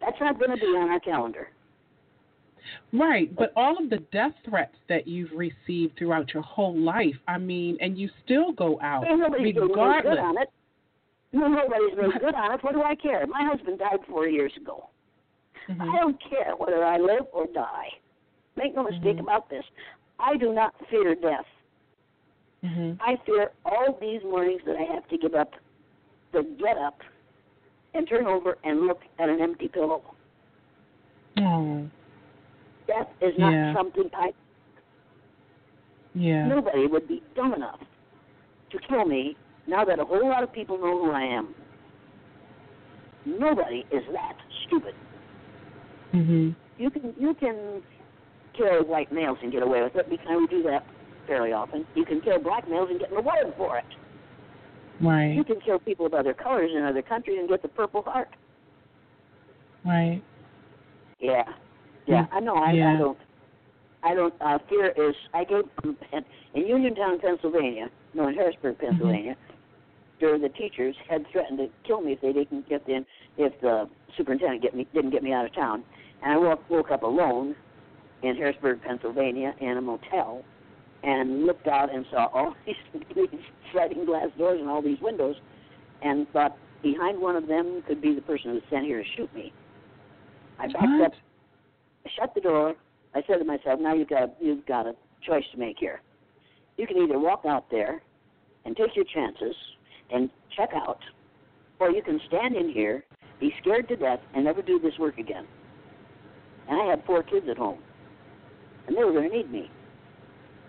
That's not going to be on our calendar. Right, but all of the death threats that you've received throughout your whole life, I mean, and you still go out nobody's made good regardless. on it. No, nobody's made good on it. What do I care? My husband died four years ago. I Mhm. don't care whether I live or die. Make no mistake Mhm. about this. I do not fear death. Mhm. I fear all these mornings that I have to give up, to get up and turn over and look at an empty pillow. Oh, Death is not Yeah. something I yeah. nobody would be dumb enough to kill me now that a whole lot of people know who I am. Nobody is that stupid. Mhm. You can you can kill white males and get away with it because we do that fairly often. You can kill black males and get an award for it. Right. You can kill people of other colors in other countries and get the Purple Heart. Right. Yeah, yeah. Mm, I know. I, yeah. I don't. I don't. Uh, fear is. I gave um, in Uniontown, Pennsylvania. No, in Harrisburg, Mm-hmm. Pennsylvania. There, the teachers had threatened to kill me if they didn't get in. If the superintendent get me didn't get me out of town, and I woke, woke up alone in Harrisburg, Pennsylvania, in a motel, and looked out and saw all (laughs) these, these sliding glass doors and all these windows, and thought behind one of them could be the person who was sent here to shoot me. I backed What? up I shut the door. I said to myself, now you've got you've got a choice to make here. You can either walk out there and take your chances and check out, or you can stand in here, be scared to death, and never do this work again. And I had four kids at home, and they were going to need me.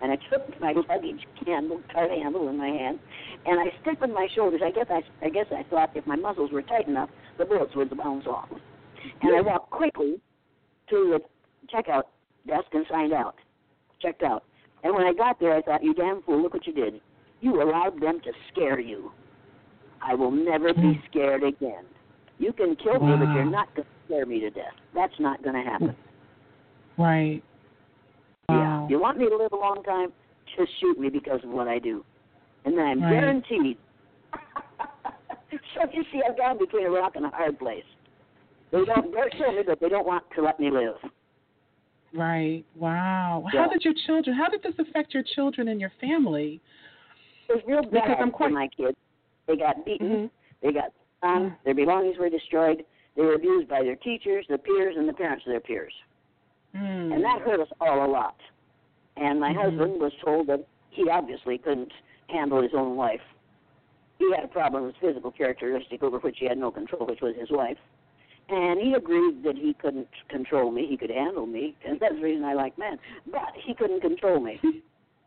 And I took my luggage handle, cart handle in my hand, and I stiffened my shoulders. I guess I, I guess I thought if my muscles were tight enough, the bullets would bounce off. And I walked quickly to the checkout desk and signed out. Checked out. And when I got there, I thought, you damn fool, look what you did. You allowed them to scare you. I will never be hmm. scared again. You can kill me, but you're not going scare me to death. That's not going to happen. (laughs) Right. Wow. Yeah. You want me to live a long time? Just shoot me because of what I do. And then I'm Right. guaranteed. (laughs) so you see, I've gone between a rock and a hard place. They don't. They're kill me, but they don't want to let me live. Right. Wow. Yeah. How did your children? How did this affect your children and your family? It was real bad Because I'm quite- for my kids. They got beaten. Mhm. They got um, their belongings were destroyed. They were abused by their teachers, their peers, and the parents of their peers. Mm. And that hurt us all a lot. And my Mhm. husband was told that he obviously couldn't handle his own wife. He had a problem with physical characteristic over which he had no control, which was his wife. And he agreed that he couldn't control me. He could handle me, and that's the reason I like men. But he couldn't control me (laughs)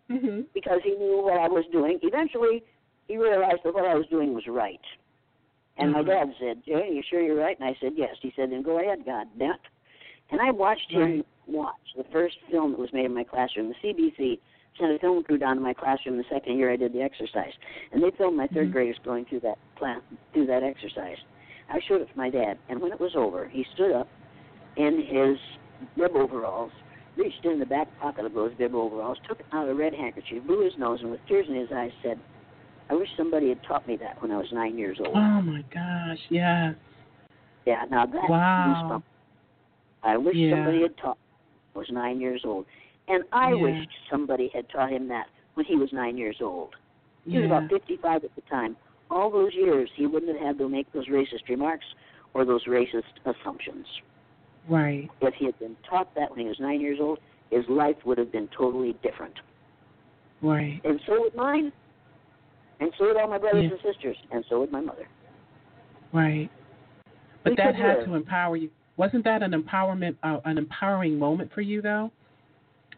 hmm because he knew what I was doing. Eventually, he realized that what I was doing was right. And my Mhm. dad said, Jay, you sure you're right? And I said, yes. He said, then go ahead, God damn it. And I watched him Right. watch the first film that was made in my classroom. The CBC sent a film crew down to my classroom the second year I did the exercise. And they filmed my 3rd Mhm. graders going through that plan, through that exercise. I showed it to my dad, and when it was over, he stood up in his bib overalls, reached in the back pocket of those bib overalls, took out a red handkerchief, blew his nose, and with tears in his eyes said, I wish somebody had taught me that when I was nine years old. Oh my gosh. Yes. Yeah, now that Wow. goosebump. I wish Yeah. somebody had taught when I was nine years old. And I Yeah. wished somebody had taught him that when he was nine years old. He Yeah. was about 55 at the time. All those years, he wouldn't have had to make those racist remarks or those racist assumptions. Right. If he had been taught that when he was nine years old, his life would have been totally different. Right. And so would mine. And so would all my brothers Yeah. and sisters. And so would my mother. Right. But We that had live. to empower you. Wasn't that an empowerment, uh, an empowering moment for you, though?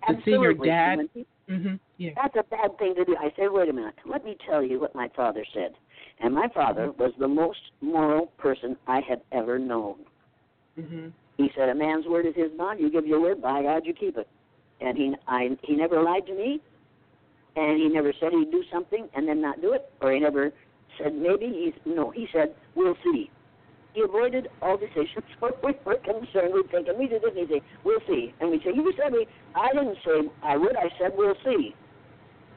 To see your dad. He, mm-hmm. yeah. That's a bad thing to do. I said, wait a minute. Let me tell you what my father said. And my father was the most moral person I had ever known. Mm-hmm. He said, "A man's word is his bond. You give your word, by God, you keep it." And he, I, he never lied to me, and he never said he'd do something and then not do it, or he never said maybe. He's no. He said, "We'll see." He avoided all decisions (laughs) where we were concerned. We'd think, and we did this, and he'd say, "We'll see," and we'd say, "You said we." I didn't say I would. I said, "We'll see."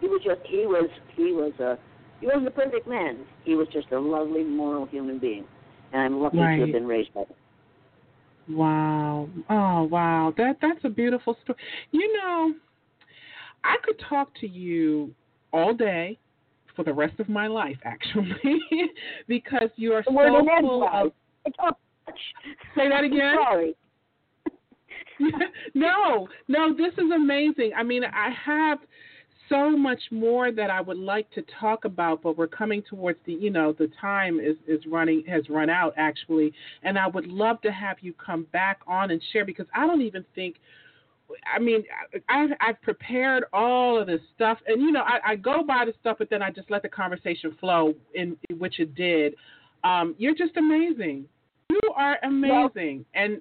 He was just. He was. He was a. He wasn't a perfect man. He was just a lovely, moral human being, and I'm lucky to have been raised by him. Wow. Oh, wow. That that's a beautiful story. You know, I could talk to you all day for the rest of my life, actually, (laughs) because you are The so full of. Say that again. Sorry. (laughs) no, no, this is amazing. I mean, I have so much more that I would like to talk about, but we're coming towards the, you know, the time is is running has run out actually, and I would love to have you come back on and share because I don't even think. I mean, I, I've, I've prepared all of this stuff, and you know, I, I go by the stuff, but then I just let the conversation flow, in, in which it did. Um, you're just amazing. You are amazing, and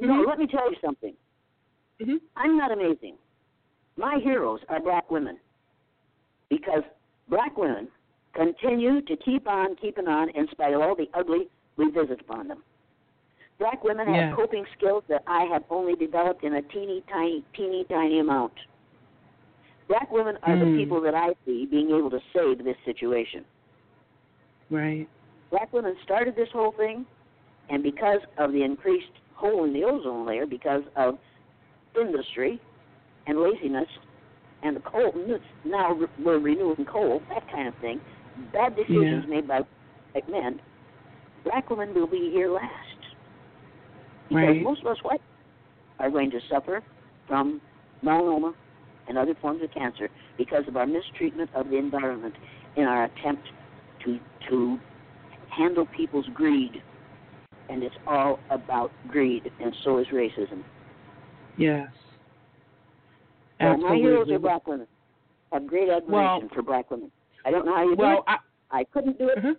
No, Mhm. let me tell you something. mhm. I'm not amazing. My heroes are black women because black women continue to keep on keeping on in spite of all the ugly we visit upon them. Black women have Yeah. coping skills that I have only developed in a teeny tiny, teeny tiny amount. Black women are Hmm. the people that I see being able to save this situation. right. black women started this whole thing, and because of the increased hole in the ozone layer, because of industry and laziness, and the coal now we're renewing coal, that kind of thing, bad decisions Yeah. made by white men, black women will be here last. Because Right. most of us white are going to suffer from melanoma and other forms of cancer because of our mistreatment of the environment in our attempt to to handle people's greed. And it's all about greed, and so is racism. Yes. So my heroes are black women. I have great admiration Well- for black women. I don't know how you do Well, it. I, I couldn't do it uh-huh.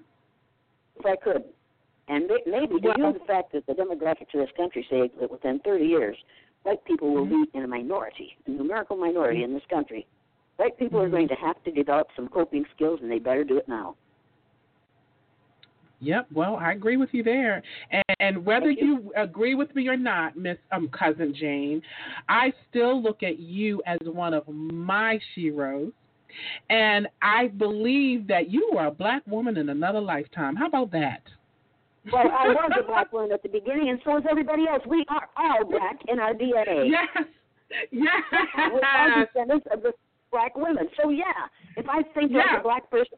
if I could. And may- maybe due Well- to the fact that the demographics of this country say that within 30 years, white people will Mhm. be in a minority, a numerical minority in this country. White people are Mhm. going to have to develop some coping skills, and they better do it now. Yep. Well, I agree with you there. And, and whether you. you agree with me or not, Miss um, Cousin Jane, I still look at you as one of my sheroes. And I believe that you are a black woman in another lifetime. How about that? Well, I was a black woman at the beginning, and so is everybody else. We are all black in our DNA. Yes. Yes. We're all descendants of the black women. So yeah, if I think Yeah. like a black person,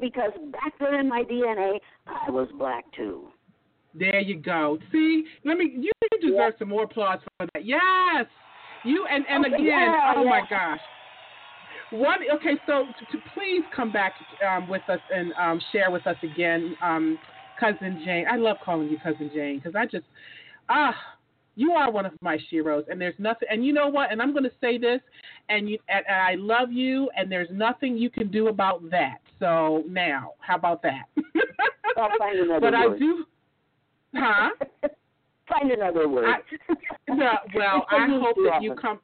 because back then in my DNA, I was black too. There you go. See, let me. You deserve Yeah. some more applause for that. Yes, you and and Okay, again. yeah, oh my gosh. One. Okay, so to, to please come back um, with us and um, share with us again, um, cousin Jane. I love calling you cousin Jane because I just ah. You are one of my sheroes, and there's nothing. And you know what? And I'm going to say this, and you, and, and I love you, and there's nothing you can do about that. So now, how about that? (laughs) I'll find another but I do, huh? (laughs) Find another word. I- (laughs) No, well, I hope that you come.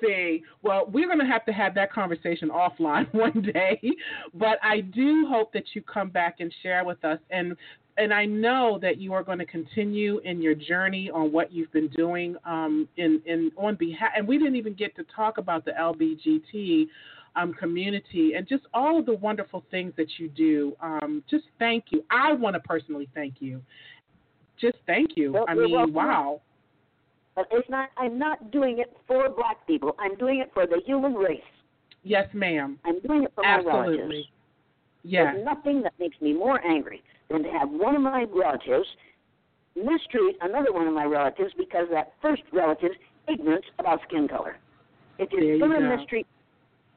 See, well, we're going to have to have that conversation offline (laughs) one day, but I do hope that you come back and share with us. And and I know that you are going to continue in your journey on what you've been doing um, in in on behalf. And we didn't even get to talk about the LBGT um, community and just all of the wonderful things that you do. Um, just thank you. I want to personally thank you. Just thank you. Well, I mean, welcome. wow. But it's not. I'm not doing it for black people. I'm doing it for the human race. Yes, ma'am. I'm doing it for my relatives. Absolutely. Yes. There's nothing that makes me more angry than to have one of my relatives mistreat another one of my relatives because that first relative's ignorance about skin color. If you're you going to mistreat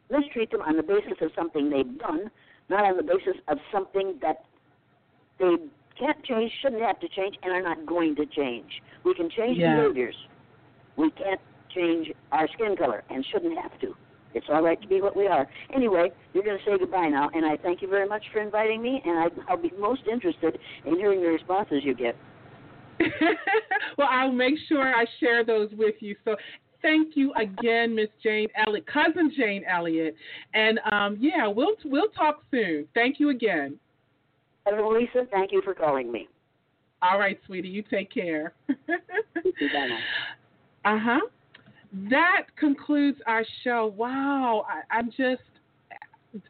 mistreat them on the basis of something they've done, not on the basis of something that they can't change, shouldn't have to change, and are not going to change. We can change Yeah. behaviors. We can't change our skin color and shouldn't have to. It's all right to be what we are. Anyway, you're going to say goodbye now, and I thank you very much for inviting me, and I, I'll be most interested in hearing the responses you get. (laughs) well, I'll make sure I share those with you. So thank you again, Miss Jane Elliott, cousin Jane Elliott, and um, yeah, we'll we'll talk soon. Thank you again. Hello, Lisa. Thank you for calling me. All right, sweetie, you take care. (laughs) Bye now. Uh huh. That concludes our show. Wow, I, I'm just,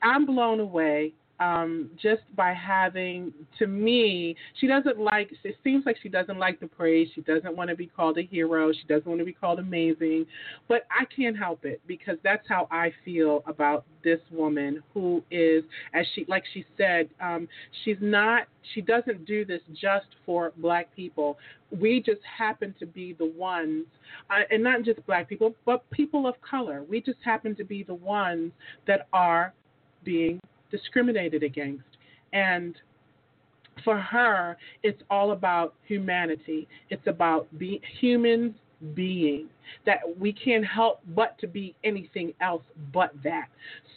I'm blown away. Um, just by having, to me, she doesn't like. It seems like she doesn't like the praise. She doesn't want to be called a hero. She doesn't want to be called amazing. But I can't help it because that's how I feel about this woman who is, as she, like she said, um, she's not. She doesn't do this just for black people. We just happen to be the ones uh, and not just black people, but people of color. We just happen to be the ones that are being discriminated against. And for her, it's all about humanity. It's about be, humans being that we can't help but to be anything else but that.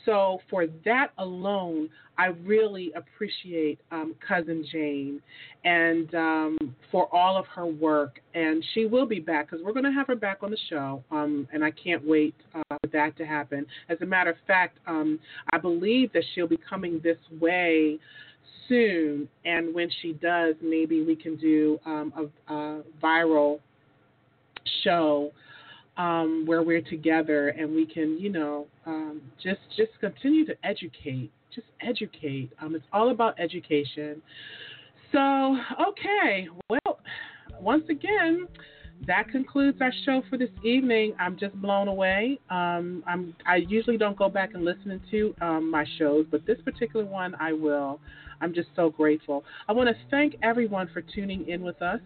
So for that alone, I really appreciate um, cousin Jane and um, for all of her work. And she will be back because we're going to have her back on the show. Um, and I can't wait uh, for that to happen. As a matter of fact, um, I believe that she'll be coming this way soon. And when she does, maybe we can do um, a, a viral show um, where we're together and we can, you know, um, just just continue to educate, just educate. Um, it's all about education. So, okay, well, once again, that concludes our show for this evening. I'm just blown away. Um, I'm I usually don't go back and listen to um, my shows, but this particular one I will. I'm just so grateful. I want to thank everyone for tuning in with us.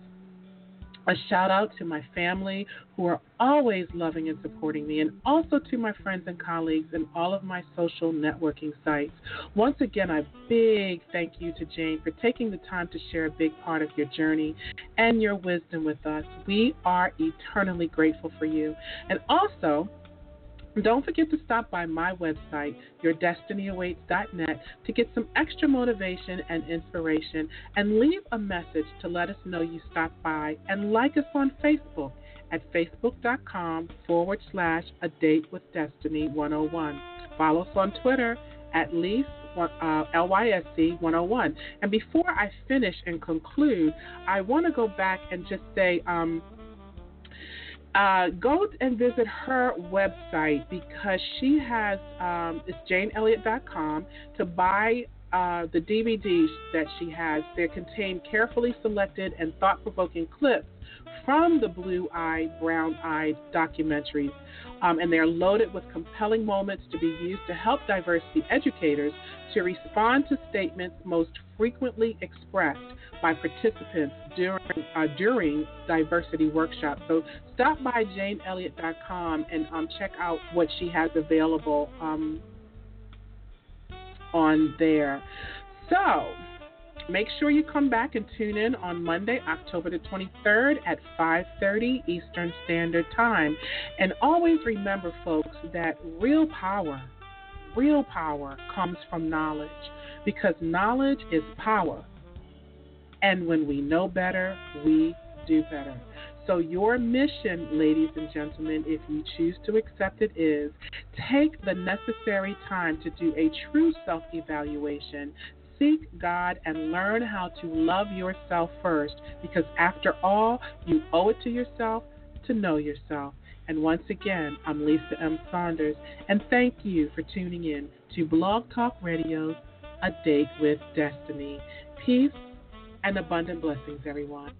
A shout out to my family who are always loving and supporting me, and also to my friends and colleagues in all of my social networking sites. Once again, a big thank you to Jane for taking the time to share a big part of your journey and your wisdom with us. We are eternally grateful for you. And also, don't forget to stop by my website, yourdestinyawaits.net, to get some extra motivation and inspiration and leave a message to let us know you stopped by and like us on Facebook at facebook.com forward slash a date with destiny 101. Follow us on Twitter at least uh, LYSE 101. And before I finish and conclude, I want to go back and just say, um, uh, go and visit her website because she has um, it's janeelliott.com to buy uh, the DVDs that she has, they contain carefully selected and thought provoking clips from the Blue Eyed, Brown Eyed documentaries, um, and they're loaded with compelling moments to be used to help diversity educators to respond to statements most frequently expressed by participants during uh, during diversity workshops. So stop by janeelliott.com and um, check out what she has available um, on there. So make sure you come back and tune in on Monday, October the 23rd at 5:30 Eastern Standard Time. And always remember folks that real power, real power comes from knowledge because knowledge is power. And when we know better, we do better. So, your mission, ladies and gentlemen, if you choose to accept it, is take the necessary time to do a true self evaluation seek God and learn how to love yourself first because, after all, you owe it to yourself to know yourself. And once again, I'm Lisa M. Saunders, and thank you for tuning in to Blog Talk Radio's A Date with Destiny. Peace and abundant blessings, everyone.